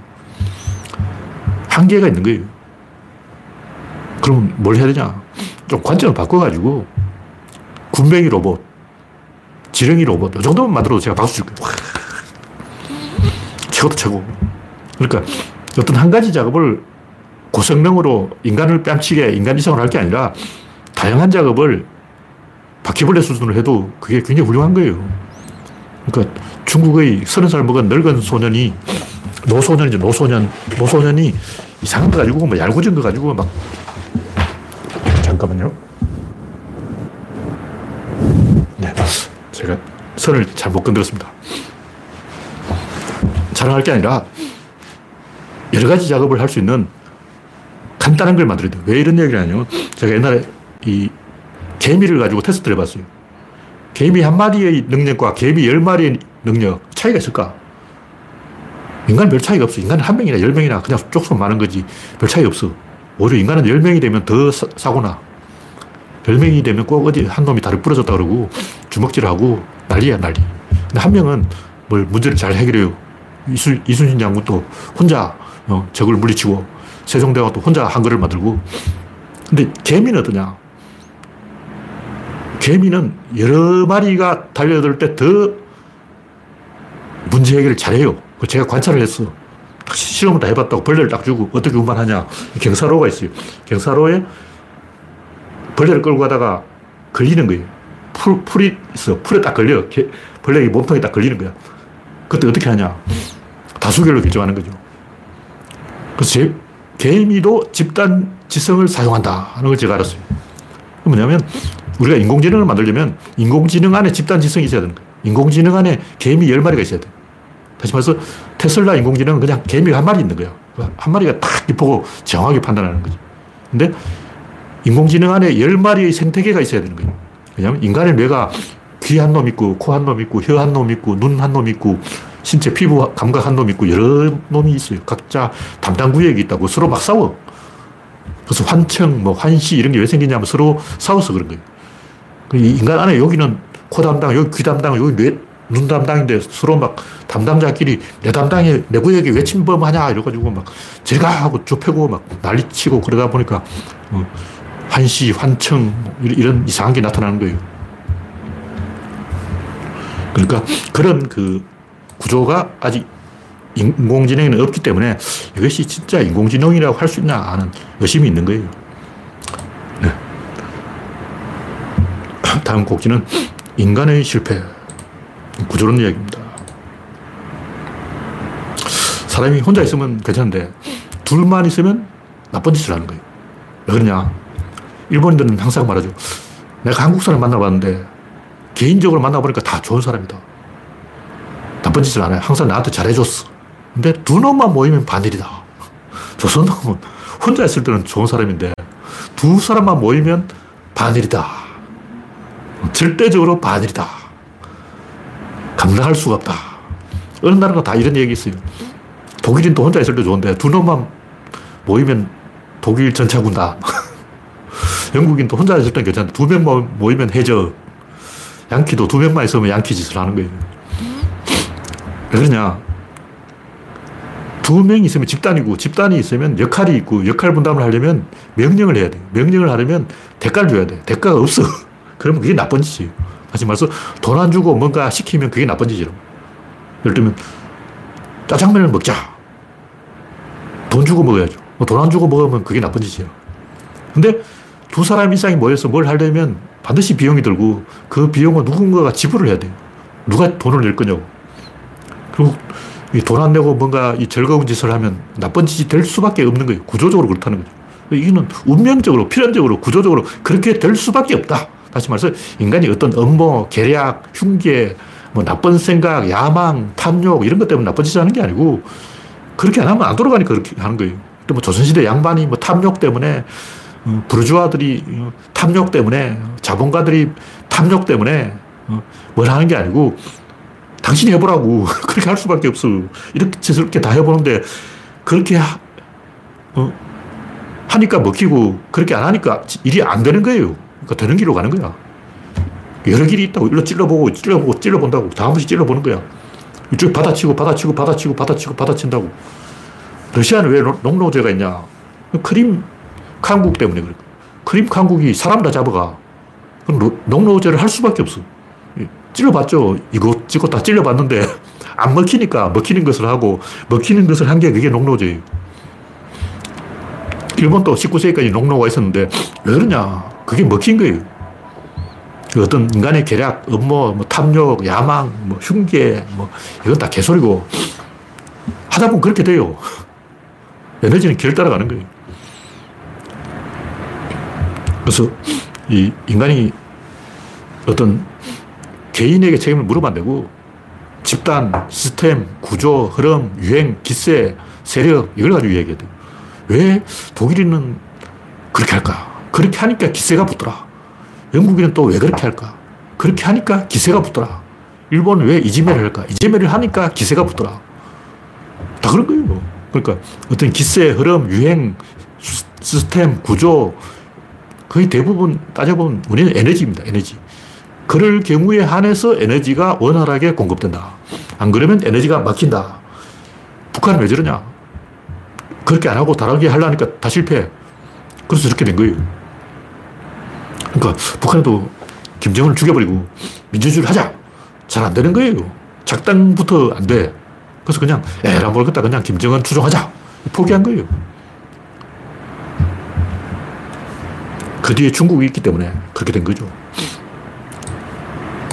Speaker 1: 한계가 있는 거예요. 그럼 뭘 해야 되냐? 좀 관점을 바꿔가지고 군뱅이 로봇, 지렁이 로봇, 이 정도만 만들어도 제가 박수 줄 거예요. 최고도 최고. 그러니까 어떤 한 가지 작업을 고성능으로 인간을 뺨치게 인간 이상으로 할게 아니라 다양한 작업을 바퀴벌레 수준으로 해도 그게 굉장히 훌륭한 거예요. 그러니까 중국의 서른 살 먹은 늙은 소년이 노소년이죠. 노소년. 노소년이 이상한 거 가지고 뭐 얄궂은 거 가지고 막 잠깐만요. 네. 제가 선을 잘못 건드렸습니다. 자랑할 게 아니라 여러 가지 작업을 할 수 있는 간단한 걸 만들어야 돼요. 왜 이런 얘기를 하냐면 제가 옛날에 이 개미를 가지고 테스트를 해봤어요. 개미 한 마리의 능력과 개미 열 마리의 능력 차이가 있을까? 인간은 별 차이가 없어. 인간은 한 명이나 열 명이나 그냥 쪽수만 많은 거지. 별 차이 없어. 오히려 인간은 열 명이 되면 더 사, 고나 열 명이 되면 꼭 어디 한 놈이 다리 부러졌다 그러고 주먹질하고 난리야, 난리. 근데 한 명은 뭘 문제를 잘 해결해요. 이순, 이순신 장군도 혼자 어, 적을 물리치고 세종대왕 또 혼자 한글을 만들고 근데 개미는 어떠냐? 개미는 여러 마리가 달려들 때 더 문제 해결을 잘해요. 제가 관찰을 했어. 실험을 다 해봤다고 벌레를 딱 주고 어떻게 운반하냐. 경사로가 있어요. 경사로에 벌레를 끌고 가다가 걸리는 거예요. 풀, 풀이 있어. 풀에 딱 걸려. 벌레의 몸통에 딱 걸리는 거야. 그때 어떻게 하냐. 다수결로 결정하는 거죠. 그래서 제, 개미도 집단 지성을 사용한다 하는 걸 제가 알았어요. 뭐냐면 우리가 인공지능을 만들려면 인공지능 안에 집단 지성이 있어야 되는 거예요. 인공지능 안에 개미 10마리가 있어야 돼 다시 말해서 테슬라 인공지능은 그냥 개미가 한 마리 있는 거야. 한 마리가 딱 보고 정확하게 판단하는 거지. 근데 인공지능 안에 10마리의 생태계가 있어야 되는 거예요. 왜냐하면 인간의 뇌가 귀 한 놈 있고, 코 한 놈 있고, 혀 한 놈 있고, 눈 한 놈 있고, 신체 피부 감각 한 놈 있고 여러 놈이 있어요. 각자 담당 구역이 있다고 서로 막 싸워. 그래서 환청, 뭐 환시 이런 게 왜 생기냐면 서로 싸워서 그런 거예요. 그 인간 안에 여기는 코 담당, 여기 귀 담당, 여기 뇌, 눈 담당인데 서로 막 담당자끼리 내 담당에 내 구역에 왜 침범하냐 이래가지고 막 제가 하고 좁혀고 막 난리치고 그러다 보니까 어, 환시, 환청 이런 이상한 게 나타나는 거예요. 그러니까 그런 그 구조가 아직 인공지능에는 없기 때문에 이것이 진짜 인공지능이라고 할 수 있나 하는 의심이 있는 거예요. 다음 곡지는 인간의 실패. 구조론 이야기입니다. 사람이 혼자 있으면 괜찮은데 둘만 있으면 나쁜 짓을 하는 거예요. 왜 그러냐? 일본인들은 항상 말하죠. 내가 한국 사람 만나봤는데 개인적으로 만나보니까 다 좋은 사람이다. 나쁜 짓을 안 해. 항상 나한테 잘해줬어. 근데 두 놈만 모이면 반일이다. 조선놈은 혼자 있을 때는 좋은 사람인데 두 사람만 모이면 반일이다. 절대적으로 반일이다. 감당할 수가 없다. 어느 나라가 다 이런 얘기 있어요. 독일인도 혼자 있을 때 좋은데 두 놈만 모이면 독일 전차군다. 영국인도 혼자 있을 땐 괜찮은데 두명 모이면 해적. 양키도 두 명만 있으면 양키 짓을 하는 거예요. 왜 그러냐? 두 명이 있으면 집단이고 집단이 있으면 역할이 있고 역할 분담을 하려면 명령을 해야 돼. 명령을 하려면 대가를 줘야 돼. 대가가 없어. 그러면 그게 나쁜 짓이에요. 다시 말해서 돈 안 주고 뭔가 시키면 그게 나쁜 짓이라고. 예를 들면 짜장면을 먹자. 돈 주고 먹어야죠. 뭐 돈안 주고 먹으면 그게 나쁜 짓이에요. 근데 두 사람 이상이 모여서 뭘 하려면 반드시 비용이 들고 그 비용은 누군가가 지불을 해야 돼요. 누가 돈을 낼 거냐고. 그리고 돈안 내고 뭔가 이 즐거운 짓을 하면 나쁜 짓이 될 수밖에 없는 거예요. 구조적으로 그렇다는 거죠. 이거는 운명적으로, 필연적으로, 구조적으로 그렇게 될 수밖에 없다. 다시 말해서 인간이 어떤 업무, 계략, 흉계, 뭐 나쁜 생각, 야망, 탐욕 이런 것 때문에 하는 게 아니고 그렇게 안 하면 안 돌아가니까 그렇게 하는 거예요. 또 뭐 조선시대 양반이 뭐 탐욕 때문에 어, 부르주아들이 어, 탐욕 때문에 자본가들이 탐욕 때문에 어, 뭘 하는 게 아니고 당신이 해보라고 그렇게 할 수밖에 없어 이렇게 저렇게 다 해보는데 그렇게 하, 어, 하니까 먹히고 그렇게 안 하니까 일이 안 되는 거예요 그러니까 되는 길로 가는 거야. 여러 길이 있다고. 일로 찔러보고 찔러보고 찔러본다고. 다음 번씩 찔러보는 거야. 이쪽 받아치고 받아치고 받아치고 받아치고 받아친다고. 러시아는 왜 농노제가 있냐? 크림 강국 때문에 그래. 크림 강국이 사람 다 잡아가. 그럼 농노제를 할 수밖에 없어. 찔러봤죠? 이것저것 다 찔러봤는데 안 먹히니까 먹히는 것을 하고 먹히는 것을 한 게 그게 농노제예요. 일본도 19세기까지 농노가 있었는데 왜 그러냐 그게 먹힌 거예요 그 어떤 인간의 계략, 음모, 뭐 탐욕, 야망, 뭐 흉계, 뭐 이건 다 개소리고 하다 보면 그렇게 돼요. 에너지는 길 따라가는 거예요. 그래서 이 인간이 어떤 개인에게 책임을 물으면 안 되고 집단, 시스템, 구조, 흐름, 유행, 기세, 세력 이걸 가지고 이야기해야 돼요. 왜 독일인은 그렇게 할까? 그렇게 하니까 기세가 붙더라. 영국인은 또 왜 그렇게 할까? 그렇게 하니까 기세가 붙더라. 일본은 왜 이지메를 할까? 이지메를 하니까 기세가 붙더라. 다 그런 거예요. 뭐. 그러니까 어떤 기세, 흐름, 유행, 시스템, 구조, 거의 대부분 따져보면 우리는 에너지입니다. 에너지. 그럴 경우에 한해서 에너지가 원활하게 공급된다. 안 그러면 에너지가 막힌다. 북한은 왜 저러냐? 그렇게 안 하고 다르게 하려니까 다 실패. 그래서 저렇게 된 거예요. 그러니까 북한도 김정은을 죽여버리고 민주주의를 하자. 잘 안 되는 거예요. 작당부터 안 돼. 그래서 그냥 에라 모르겠다. 그냥 김정은 추종하자. 포기한 거예요. 그 뒤에 중국이 있기 때문에 그렇게 된 거죠.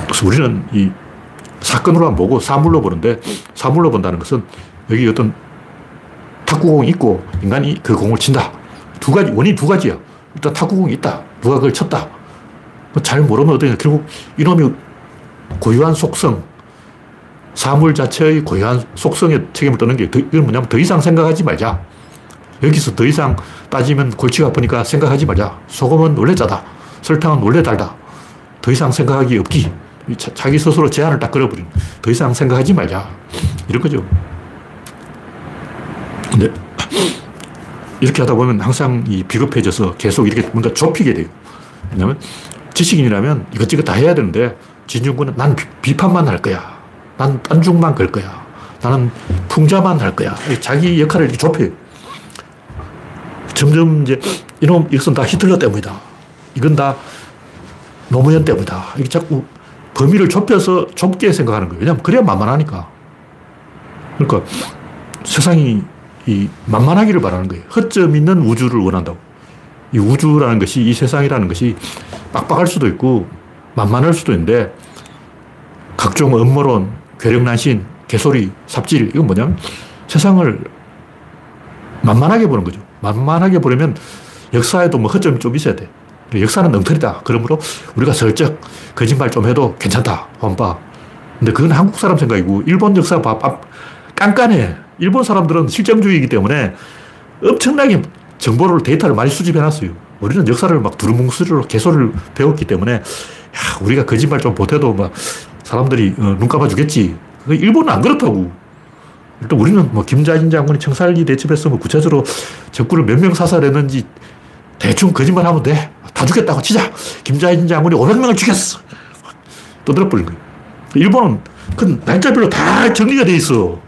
Speaker 1: 그래서 우리는 이 사건으로만 보고 사물로 보는데 사물로 본다는 것은 여기 어떤 탁구공이 있고 인간이 그 공을 친다. 두 가지, 원인 두 가지야. 일단 탁구공이 있다. 누가 그걸 쳤다. 뭐잘 모르면 어떠냐. 결국 이놈이 고유한 속성, 사물 자체의 고유한 속성에 책임을 떠는 게, 이건 뭐냐면 더 이상 생각하지 말자. 여기서 더 이상 따지면 골치가 아프니까 생각하지 말자. 소금은 원래 짜다. 설탕은 원래 달다. 더 이상 생각하기 없기. 자 기 스스로 제한을 딱 걸어버린. 더 이상 생각하지 말자. 이런 거죠. 근데 이렇게 하다 보면 항상 이 비겁해져서 계속 이렇게 뭔가 좁히게 돼요. 왜냐면 지식인이라면 이것저것 다 해야 되는데 진중군은 난 비, 판만할 거야. 난 딴중만 걸 거야. 나는 풍자만 할 거야. 자기 역할을 이렇게 좁혀요. 점점 이제 이놈, 이것은 다 히틀러 때문이다. 이건 다 노무현 때문이다. 이게 자꾸 범위를 좁혀서 좁게 생각하는 거예요. 왜냐면 그래야 만만하니까. 그러니까 세상이 이 만만하기를 바라는 거예요. 허점 있는 우주를 원한다고. 이 우주라는 것이, 이 세상이라는 것이 빡빡할 수도 있고, 만만할 수도 있는데, 각종 음모론, 괴력난신, 개소리, 삽질, 이건 뭐냐면 세상을 만만하게 보는 거죠. 만만하게 보려면 역사에도 뭐 허점이 좀 있어야 돼. 역사는 엉터리다. 그러므로 우리가 슬쩍 거짓말 좀 해도 괜찮다. 한봐. 근데 그건 한국 사람 생각이고, 일본 역사 봐. 깐깐해. 일본 사람들은 실정주의이기 때문에 엄청나게 정보를, 데이터를 많이 수집해 놨어요. 우리는 역사를 막 두루뭉술로 개소를 배웠기 때문에 야, 우리가 거짓말 좀 보태도 막 사람들이 어, 눈 감아주겠지. 일본은 안 그렇다고. 일단 우리는 뭐 김자진 장군이 청살리 대첩에서 뭐 구체적으로 적군을 몇 명 사살했는지 대충 거짓말 하면 돼. 다 죽였다고 치자. 김자진 장군이 500명을 죽였어. 떠들어버린 거예요. 일본은 그 날짜별로 다 정리가 돼 있어.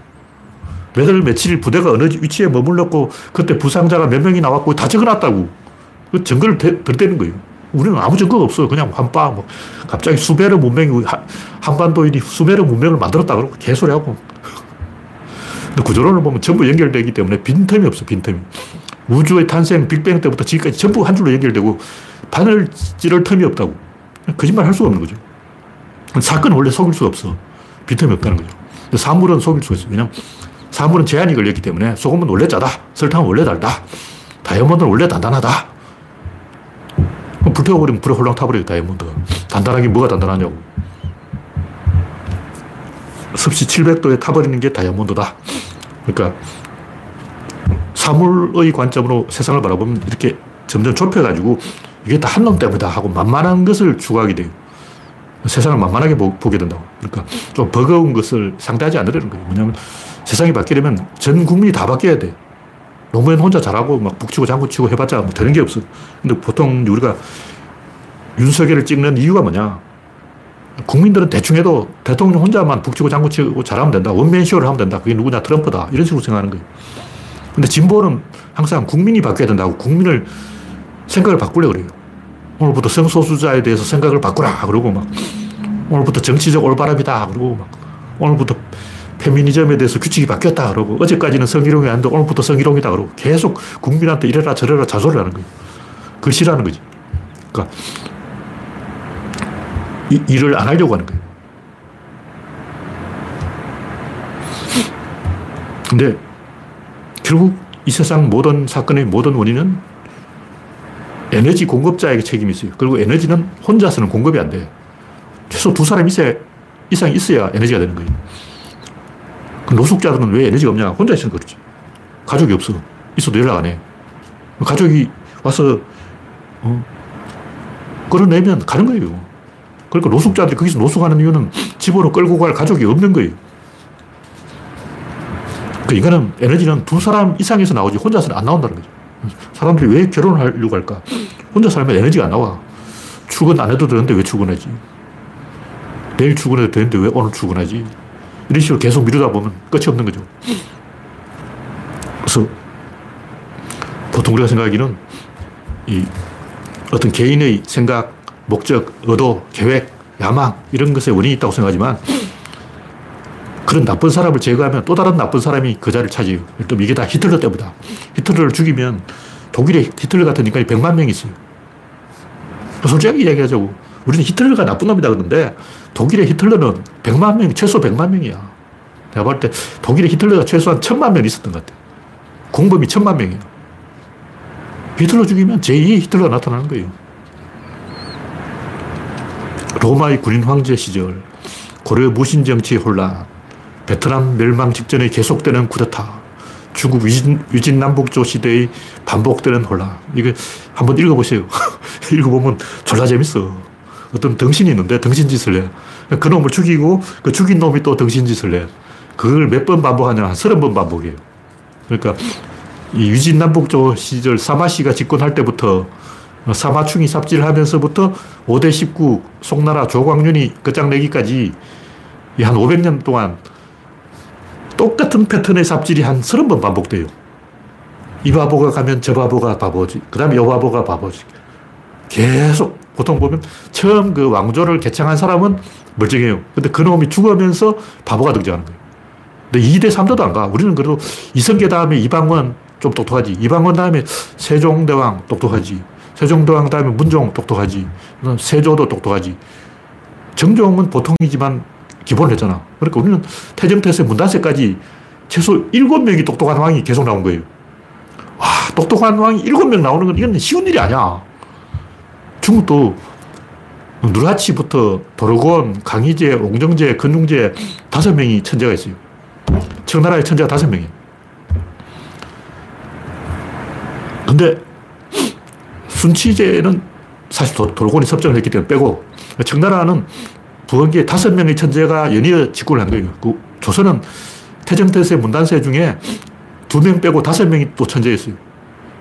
Speaker 1: 몇월 며칠 부대가 어느 위치에 머물렀고 그때 부상자가 몇 명이 나왔고 다 적어놨다고. 그 증거를 덜대는 거예요. 우리는 아무 증거가 없어. 그냥 한바 뭐 갑자기 수배의 문명이 한반도인이 수배의 문명을 만들었다 그러고 개소리하고. 근데 구조론을 보면 전부 연결되기 때문에 빈틈이 없어. 빈틈이. 우주의 탄생, 빅뱅 때부터 지금까지 전부 한 줄로 연결되고 바늘 찌를 틈이 없다고. 거짓말 할 수가 없는 거죠. 사건은 원래 속일 수가 없어. 빈틈이 없다는 거죠. 사물은 속일 수가 있어. 왜냐면 사물은 제한이 걸렸기 때문에 소금은 원래 짜다. 설탕은 원래 달다. 다이아몬드는 원래 단단하다. 불태워버리면 불에 홀랑 타버려요, 다이아몬드가. 단단하게 뭐가 단단하냐고. 습시 700도에 타버리는 게 다이아몬드다. 그러니까 사물의 관점으로 세상을 바라보면 이렇게 점점 좁혀가지고 이게 다 한 놈 때문이다 하고 만만한 것을 추구하게 돼요. 세상을 만만하게 보, 게 된다고. 그러니까 좀 버거운 것을 상대하지 않으려는 거예요. 왜냐하면 세상이 바뀌려면 전 국민이 다 바뀌어야 돼. 노무현 혼자 잘하고 막 북치고 장구치고 해봤자 뭐 되는 게 없어. 근데 보통 우리가 윤석열을 찍는 이유가 뭐냐. 국민들은 대충 해도 대통령 혼자만 북치고 장구치고 잘하면 된다. 원맨쇼를 하면 된다. 그게 누구냐? 트럼프다. 이런 식으로 생각하는 거예요. 근데 진보는 항상 국민이 바뀌어야 된다고 국민을 생각을 바꾸려고 그래요. 오늘부터 성소수자에 대해서 생각을 바꾸라. 그러고 막 오늘부터 정치적 올바람이다. 그러고 막 오늘부터 페미니즘에 대해서 규칙이 바뀌었다. 그러고 어제까지는 성희롱이 아닌데 오늘부터 성희롱이다. 그러고 계속 국민한테 이래라 저래라 자소를 하는 거예요. 그걸 싫어하는 거지. 그러니까 이, 일을 안 하려고 하는 거예요. 근데 결국 이 세상 모든 사건의 모든 원인은 에너지 공급자에게 책임이 있어요. 그리고 에너지는 혼자서는 공급이 안 돼. 최소 두 사람 이상 있어야 에너지가 되는 거예요. 그 노숙자들은 왜 에너지가 없냐? 혼자 있으면 그렇지. 가족이 없어. 있어도 연락 안 해. 가족이 와서, 어, 끌어내면 가는 거예요. 그러니까 노숙자들이 거기서 노숙하는 이유는 집으로 끌고 갈 가족이 없는 거예요. 그 인간은 에너지는 두 사람 이상에서 나오지 혼자서는 안 나온다는 거죠. 사람들이 왜 결혼을 하려고 할까? 혼자 살면 에너지가 안 나와. 출근 안 해도 되는데 왜 출근하지? 내일 출근해도 되는데 왜 오늘 출근하지? 이런 식으로 계속 미루다 보면 끝이 없는 거죠. 그래서 보통 우리가 생각하기는 이 어떤 개인의 생각, 목적, 의도, 계획, 야망 이런 것에 원인이 있다고 생각하지만 그런 나쁜 사람을 제거하면 또 다른 나쁜 사람이 그 자리를 차지해요. 또 이게 다 히틀러 때문이다. 히틀러를 죽이면 독일에 히틀러 같은 인간이 100만 명 있어요. 솔직하게 이야기하자고. 우리는 히틀러가 나쁜 놈이다 그러는데 독일의 히틀러는 100만 명, 최소 100만 명이야. 내가 볼 때 독일의 히틀러가 최소한 1000만 명 있었던 것 같아. 공범이 1000만 명이에요. 히틀러 죽이면 제2의 히틀러가 나타나는 거예요. 로마의 군인 황제 시절, 고려 무신 정치 혼란, 베트남 멸망 직전에 계속되는 쿠데타, 중국 위진, 위진 남북조 시대의 반복되는 혼란. 이거 한번 읽어보세요. 읽어보면 졸라 재밌어. 어떤 덩신이 있는데 덩신짓을 해. 그 놈을 죽이고 그 죽인 놈이 또 덩신짓을 해. 그걸 몇 번 반복하냐? 한 서른 번 반복해요. 그러니까 이 위진 남북조 시절 사마씨가 집권할 때부터 사마충이 삽질하면서부터 5대 19 송나라 조광윤이 끝장내기까지 한 500년 동안 똑같은 패턴의 삽질이 한 서른 번 반복돼요. 이 바보가 가면 저 바보가 바보지. 그 다음에 여 바보가 바보지. 계속 보통 보면 처음 그 왕조를 개창한 사람은 멀쩡해요. 근데 그 놈이 죽으면서 바보가 등장하는 거예요. 근데 2대 3대도 안 가. 우리는 그래도 이성계 다음에 이방원 좀 똑똑하지. 이방원 다음에 세종대왕 똑똑하지. 세종대왕 다음에 문종 똑똑하지. 세조도 똑똑하지. 정종은 보통이지만 기본을 했잖아. 그러니까 우리는 태정태세 문단세까지 최소 7명이 똑똑한 왕이 계속 나온 거예요. 와, 똑똑한 왕이 7명 나오는 건 이건 쉬운 일이 아니야. 중국도 누라치부터 도르곤, 강희제, 옹정제, 근중제 다섯 명이 천재가 있어요. 청나라의 천재가 다섯 명이에요. 근데 순치제는 사실 돌곤이 섭정을 했기 때문에 빼고 청나라는 부흥기에 다섯 명의 천재가 연이어 직구를 한 거예요. 그 조선은 태정태세 문단세 중에 두 명 빼고 다섯 명이 또 천재였어요.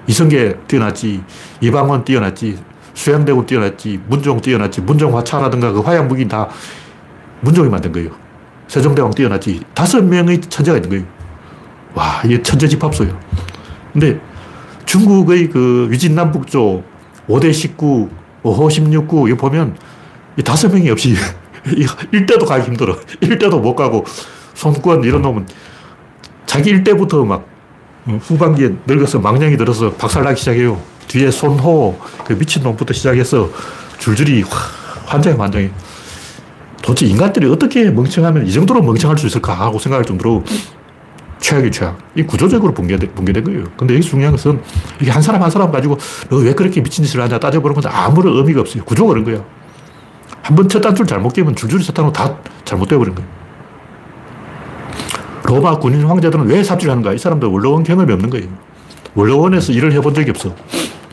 Speaker 1: 이성계 뛰어났지, 이방원 뛰어났지, 수양대군 뛰어났지, 문종 뛰어났지, 문종 화차라든가 그 화양무기 다 문종이 만든 거예요. 세종대왕 뛰어났지. 다섯 명의 천재가 있는 거예요. 와, 이게 천재 집합소예요. 근데 중국의 그 위진남북조 5대 19, 5호 16구, 이거 보면 이 다섯 명이 없이 일대도 가기 힘들어. 일대도 못 가고, 손권 이런 놈은 자기 일대부터 막 어, 후반기에 늙어서 망령이 들어서 박살나기 시작해요. 뒤에 손호, 그 미친놈부터 시작해서 줄줄이 환장해, 환장해. 도대체 인간들이 어떻게 멍청하면 이 정도로 멍청할 수 있을까 하고 생각할 정도로 최악이 최악. 이 구조적으로 붕괴된, 붕괴된 거예요. 근데 여기 중요한 것은 이게 한 사람 한 사람 가지고 너 왜 그렇게 미친 짓을 하냐 따져보는 건 아무런 의미가 없어요. 구조가 그런 거야. 한번 첫 단추를 잘못 깨면 줄줄이 사탄으로 다 잘못되어 버린 거예요. 로마 군인 황제들은 왜 삽질하는가? 이 사람들 원로원 경험이 없는 거예요. 원로원에서 일을 해본 적이 없어.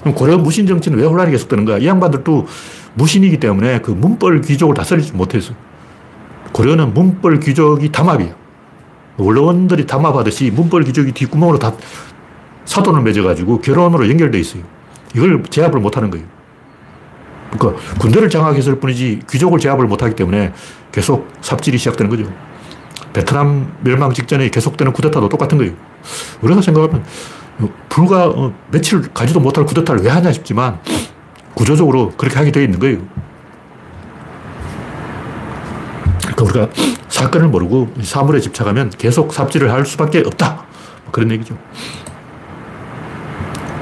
Speaker 1: 그럼 고려 무신 정치는 왜 혼란이 계속되는 거야? 이 양반들도 무신이기 때문에 그 문벌 귀족을 다스리지 못해서. 고려는 문벌 귀족이 담합이야. 원로원들이 담합하듯이 문벌 귀족이 뒷구멍으로 다 사돈을 맺어가지고 결혼으로 연결돼 있어요. 이걸 제압을 못하는 거예요. 그러니까 군대를 장악했을 뿐이지 귀족을 제압을 못하기 때문에 계속 삽질이 시작되는 거죠. 베트남 멸망 직전에 계속되는 쿠데타도 똑같은 거예요. 우리가 생각하면 불과 어, 며칠 가지도 못할 쿠데타를 왜 하냐 싶지만 구조적으로 그렇게 하게 되어 있는 거예요. 그러니까 우리가 사건을 모르고 사물에 집착하면 계속 삽질을 할 수밖에 없다. 뭐 그런 얘기죠.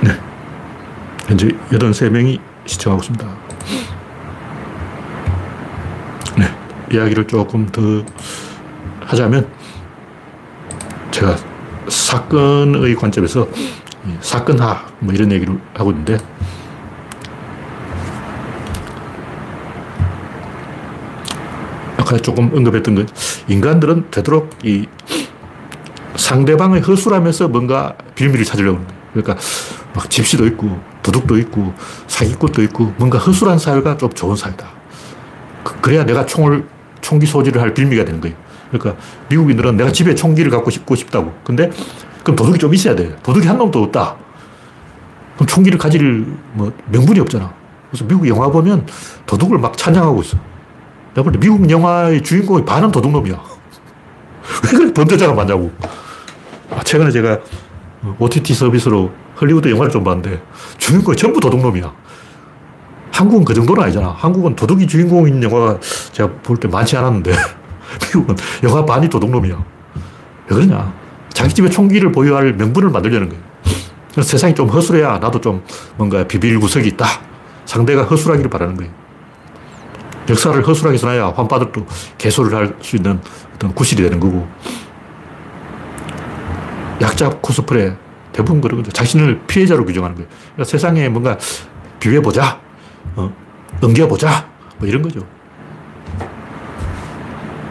Speaker 1: 네. 현재 83명이 시청하고 있습니다. 네. 이야기를 조금 더 하자면 제가 사건의 관점에서 사건화 뭐 이런 얘기를 하고 있는데 아까 조금 언급했던 건 인간들은 되도록 이 상대방의 허술하면서 뭔가 빌미를 찾으려고 거예요. 그러니까 막 집시도 있고 도둑도 있고 사기꾼도 있고 뭔가 허술한 사회가 좀 좋은 사회다. 그, 그래야 내가 총을 총기 소지를 할 빌미가 되는 거예요. 그러니까 미국인들은 내가 집에 총기를 갖고 싶고 싶다고. 근데 그럼 도둑이 좀 있어야 돼. 도둑이 한 놈도 없다. 그럼 총기를 가질 뭐 명분이 없잖아. 그래서 미국 영화 보면 도둑을 막 찬양하고 있어. 내가 볼 때 미국 영화의 주인공이 반은 도둑놈이야. 왜 그래 범죄자가 많냐고. 아, 최근에 제가 OTT 서비스로 헐리우드 영화를 좀 봤는데 주인공이 전부 도둑놈이야. 한국은 그 정도는 아니잖아. 한국은 도둑이 주인공인 영화가 제가 볼 때 많지 않았는데 미국은 영화 반이 도둑놈이야. 왜 그러냐. 자기 집에 총기를 보유할 명분을 만들려는 거예요. 세상이 좀 허술해야 나도 좀 뭔가 비빌 구석이 있다. 상대가 허술하기를 바라는 거예요. 역사를 허술하게 써놔야 환파들도 개소를 할 수 있는 어떤 구실이 되는 거고. 약자 코스프레 대부분 그런 거죠. 자신을 피해자로 규정하는 거예요. 그러니까 세상에 뭔가 비벼보자, 어, 넘겨보자, 뭐 이런 거죠.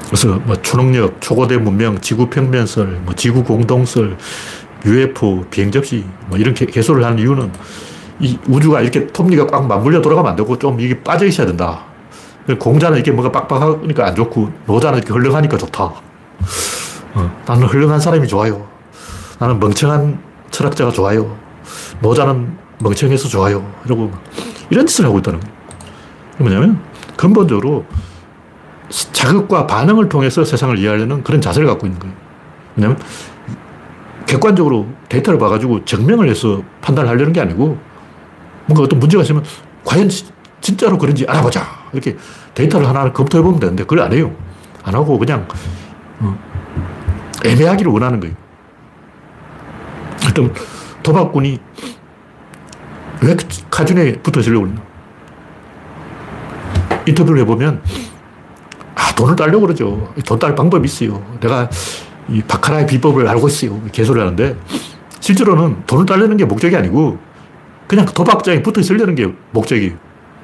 Speaker 1: 그래서 뭐 초능력, 초고대 문명, 지구 평면설, 뭐 지구 공동설, UFO, 비행 접시, 뭐 이런 개, 개소를 하는 이유는 이 우주가 이렇게 톱니가 꽉 맞물려 돌아가면 안 되고 좀 이게 빠져 있어야 된다. 공자는 이렇게 뭔가 빡빡하니까 안 좋고 노자는 이렇게 헐렁하니까 좋다. 어, 나는 헐렁한 사람이 좋아요. 나는 멍청한 철학자가 좋아요. 노자는 멍청해서 좋아요. 이러고 이런 짓을 하고 있다는 거예요. 뭐냐면 근본적으로 자극과 반응을 통해서 세상을 이해하려는 그런 자세를 갖고 있는 거예요. 왜냐면 객관적으로 데이터를 봐가지고 증명을 해서 판단을 하려는 게 아니고 뭔가 어떤 문제가 있으면 과연 진짜로 그런지 알아보자. 이렇게 데이터를 하나 검토해 보면 되는데 그걸 안 해요. 안 하고 그냥 어, 애매하기를 원하는 거예요. 어떤 도박꾼이 왜 카지노에 붙어 있으려고 그러나? 인터뷰를 해보면 아, 돈을 따려고 그러죠. 돈 딸 방법이 있어요. 내가 이 바카라의 비법을 알고 있어요. 개소를 하는데 실제로는 돈을 따려는 게 목적이 아니고 그냥 도박장에 붙어 있으려는 게 목적이에요.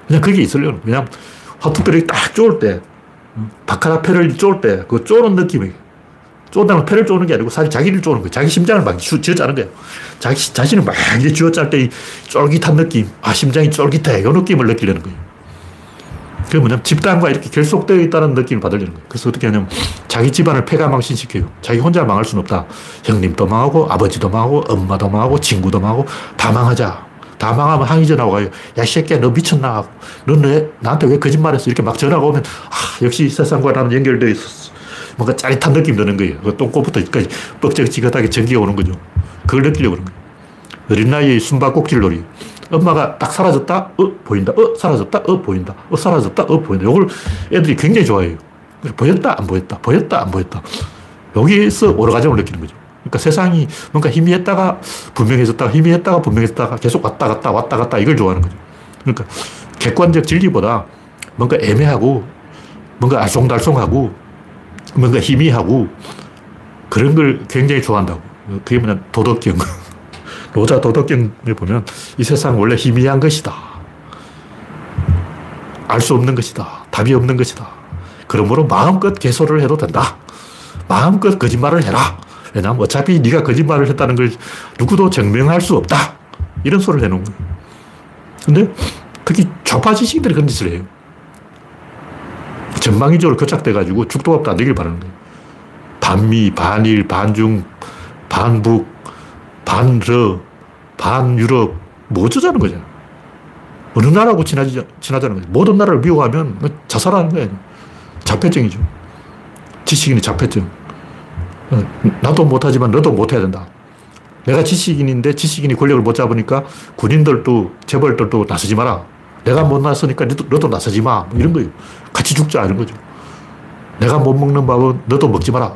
Speaker 1: 그냥 그게 있으려는. 왜냐면 화투뼈를 딱 쪼을 때, 바카라 패를 쪼을 때, 그 쪼는 느낌이 쫀다는 패를 쪼는 게 아니고 사실 자기를 쪼는 거예요. 자기 심장을 막 쥐어 짜는 거예요. 자기 자신을 막 이제 쥐어 짤 때 쫄깃한 느낌, 아, 심장이 쫄깃해. 이 느낌을 느끼려는 거예요. 그게 뭐냐면 집단과 이렇게 결속되어 있다는 느낌을 받으려는 거예요. 그래서 어떻게 하냐면 자기 집안을 폐가망신시켜요. 자기 혼자 망할 수는 없다. 형님도 망하고, 아버지도 망하고, 엄마도 망하고, 친구도 망하고, 다 망하자. 다 망하면 항의 전화 와요. 야, 이 새끼야, 너 미쳤나? 너는 왜, 나한테 왜 거짓말했어? 이렇게 막 전화가 오면, 아, 역시 세상과 나는 연결되어 있었어. 뭔가 짜릿한 느낌 드는 거예요. 그 똥꼬부터 여기까지 뻑적지긋하게 전기가 오는 거죠. 그걸 느끼려고 그런 거예요. 어린 나이에 숨바꼭질 놀이. 엄마가 딱 사라졌다? 어, 보인다. 어, 사라졌다? 어, 보인다. 어, 사라졌다? 어, 보인다. 이걸 애들이 굉장히 좋아해요. 보였다? 안 보였다? 보였다? 안 보였다? 여기에서 오르가즘을 느끼는 거죠. 그러니까 세상이 뭔가 희미했다가 분명해졌다가 희미했다가 분명해졌다가 계속 왔다 갔다 왔다 갔다 이걸 좋아하는 거죠. 그러니까 객관적 진리보다 뭔가 애매하고 뭔가 알쏭달쏭하고 뭔가 희미하고 그런 걸 굉장히 좋아한다고. 그게 뭐냐 도덕경. 노자 도덕경에 보면 이 세상 원래 희미한 것이다. 알 수 없는 것이다. 답이 없는 것이다. 그러므로 마음껏 개소를 해도 된다. 마음껏 거짓말을 해라. 왜냐하면 어차피 네가 거짓말을 했다는 걸 누구도 증명할 수 없다. 이런 소리를 해놓은 거예요. 근데 특히 좌파 지식인들이 그런 짓을 해요. 전방위적으로 교착돼가지고 죽도 밥도 안 되길 바라는 거예요. 반미, 반일, 반중, 반북, 반러, 반유럽, 뭐 어쩌자는 거죠. 어느 나라하고 친하지, 친하자는 거죠. 모든 나라를 미워하면 자살하는 거예요. 자폐증이죠. 지식인의 자폐증. 어, 나도 못하지만 너도 못해야 된다. 내가 지식인인데 지식인이 권력을 못 잡으니까 군인들도 재벌들도 나서지 마라. 내가 못 나서니까 너도, 너도 나서지 마. 뭐 이런 거예요. 같이 죽자. 이런 거죠. 내가 못 먹는 밥은 너도 먹지 마라.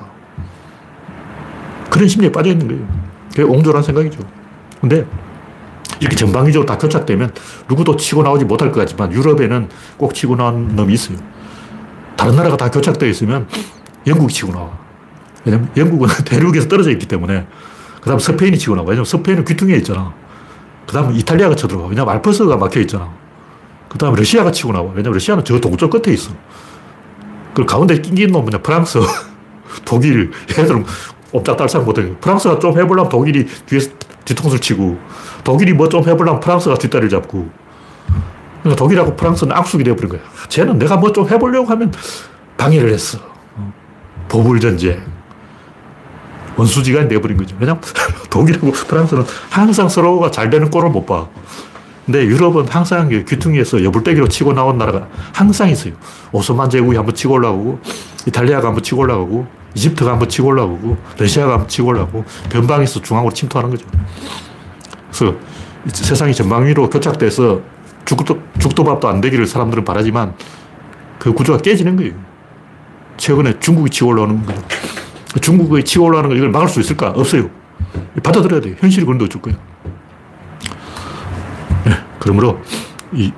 Speaker 1: 그런 심리에 빠져 있는 거예요. 그게 옹졸한 생각이죠. 근데 이렇게 전방위적으로 다 교착되면 누구도 치고 나오지 못할 것 같지만 유럽에는 꼭 치고 나온 놈이 있어요. 다른 나라가 다 교착되어 있으면 영국이 치고 나와. 왜냐면 영국은 대륙에서 떨어져 있기 때문에. 그 다음 스페인이 치고 나와. 왜냐면 스페인은 귀퉁이에 있잖아. 그 다음 이탈리아가 쳐들어와. 왜냐면 알프스가 막혀 있잖아. 그 다음 러시아가 치고 나와. 왜냐면 러시아는 저 동쪽 끝에 있어. 그 가운데 낑긴 놈 뭐냐. 프랑스, 독일. 얘들은 옴짝달싹 못해. 프랑스가 좀 해보려면 독일이 뒤에서 뒤통수를 치고, 독일이 뭐 좀 해보려면 프랑스가 뒷다리를 잡고, 그러니까 독일하고 프랑스는 악숙이 되어버린 거야. 쟤는 내가 뭐 좀 해보려고 하면 방해를 했어. 보불전쟁. 원수지간이 되어버린 거죠. 왜냐면 독일하고 프랑스는 항상 서로가 잘 되는 꼴을 못 봐. 근데 유럽은 항상 귀퉁이에서 여불떼기로 치고 나온 나라가 항상 있어요. 오스만 제국이 한번 치고 올라오고, 이탈리아가 한번 치고 올라오고, 이집트가 한번 치고 올라오고, 러시아가 한번 치고 올라오고, 변방에서 중앙으로 침투하는 거죠. 그래서 세상이 전방 위로 교착돼서 죽도, 죽도 밥도 안 되기를 사람들은 바라지만 그 구조가 깨지는 거예요. 최근에 중국이 치고 올라오는 거예요. 중국이 치고 올라오는 걸 이걸 막을 수 있을까? 없어요. 받아들여야 돼요. 현실이 그런데 어쩔 거예요. 네, 그러므로 이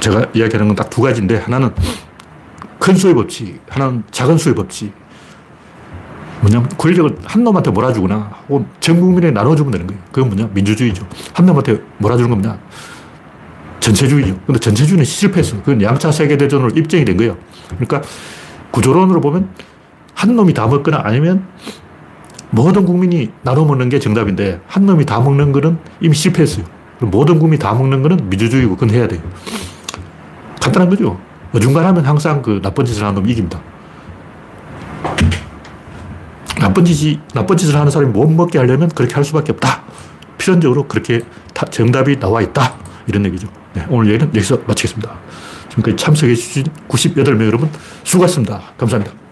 Speaker 1: 제가 이야기하는 건 딱 두 가지인데 하나는 큰 수의 법칙, 하나는 작은 수의 법칙. 뭐냐면 권력을 한 놈한테 몰아주거나 혹은 전 국민에 나눠주면 되는 거예요. 그건 뭐냐? 민주주의죠. 한 놈한테 몰아주는 건 뭐냐? 전체주의죠. 근데 전체주의는 실패했어. 그건 양차 세계대전으로 입증이 된 거예요. 그러니까 구조론으로 보면 한 놈이 다 먹거나 아니면 모든 국민이 나눠 먹는 게 정답인데 한 놈이 다 먹는 거는 이미 실패했어요. 모든 국민이 다 먹는 거는 민주주의고 그건 해야 돼요. 간단한 거죠. 어중간하면 항상 그 나쁜 짓을 하는 놈이 이깁니다. 나쁜 짓이, 나쁜 짓을 하는 사람이 못 먹게 하려면 그렇게 할 수밖에 없다. 필연적으로 그렇게 정답이 나와 있다. 이런 얘기죠. 네, 오늘 얘기는 여기서 마치겠습니다. 지금까지 참석해주신 98명 여러분 수고하셨습니다. 감사합니다.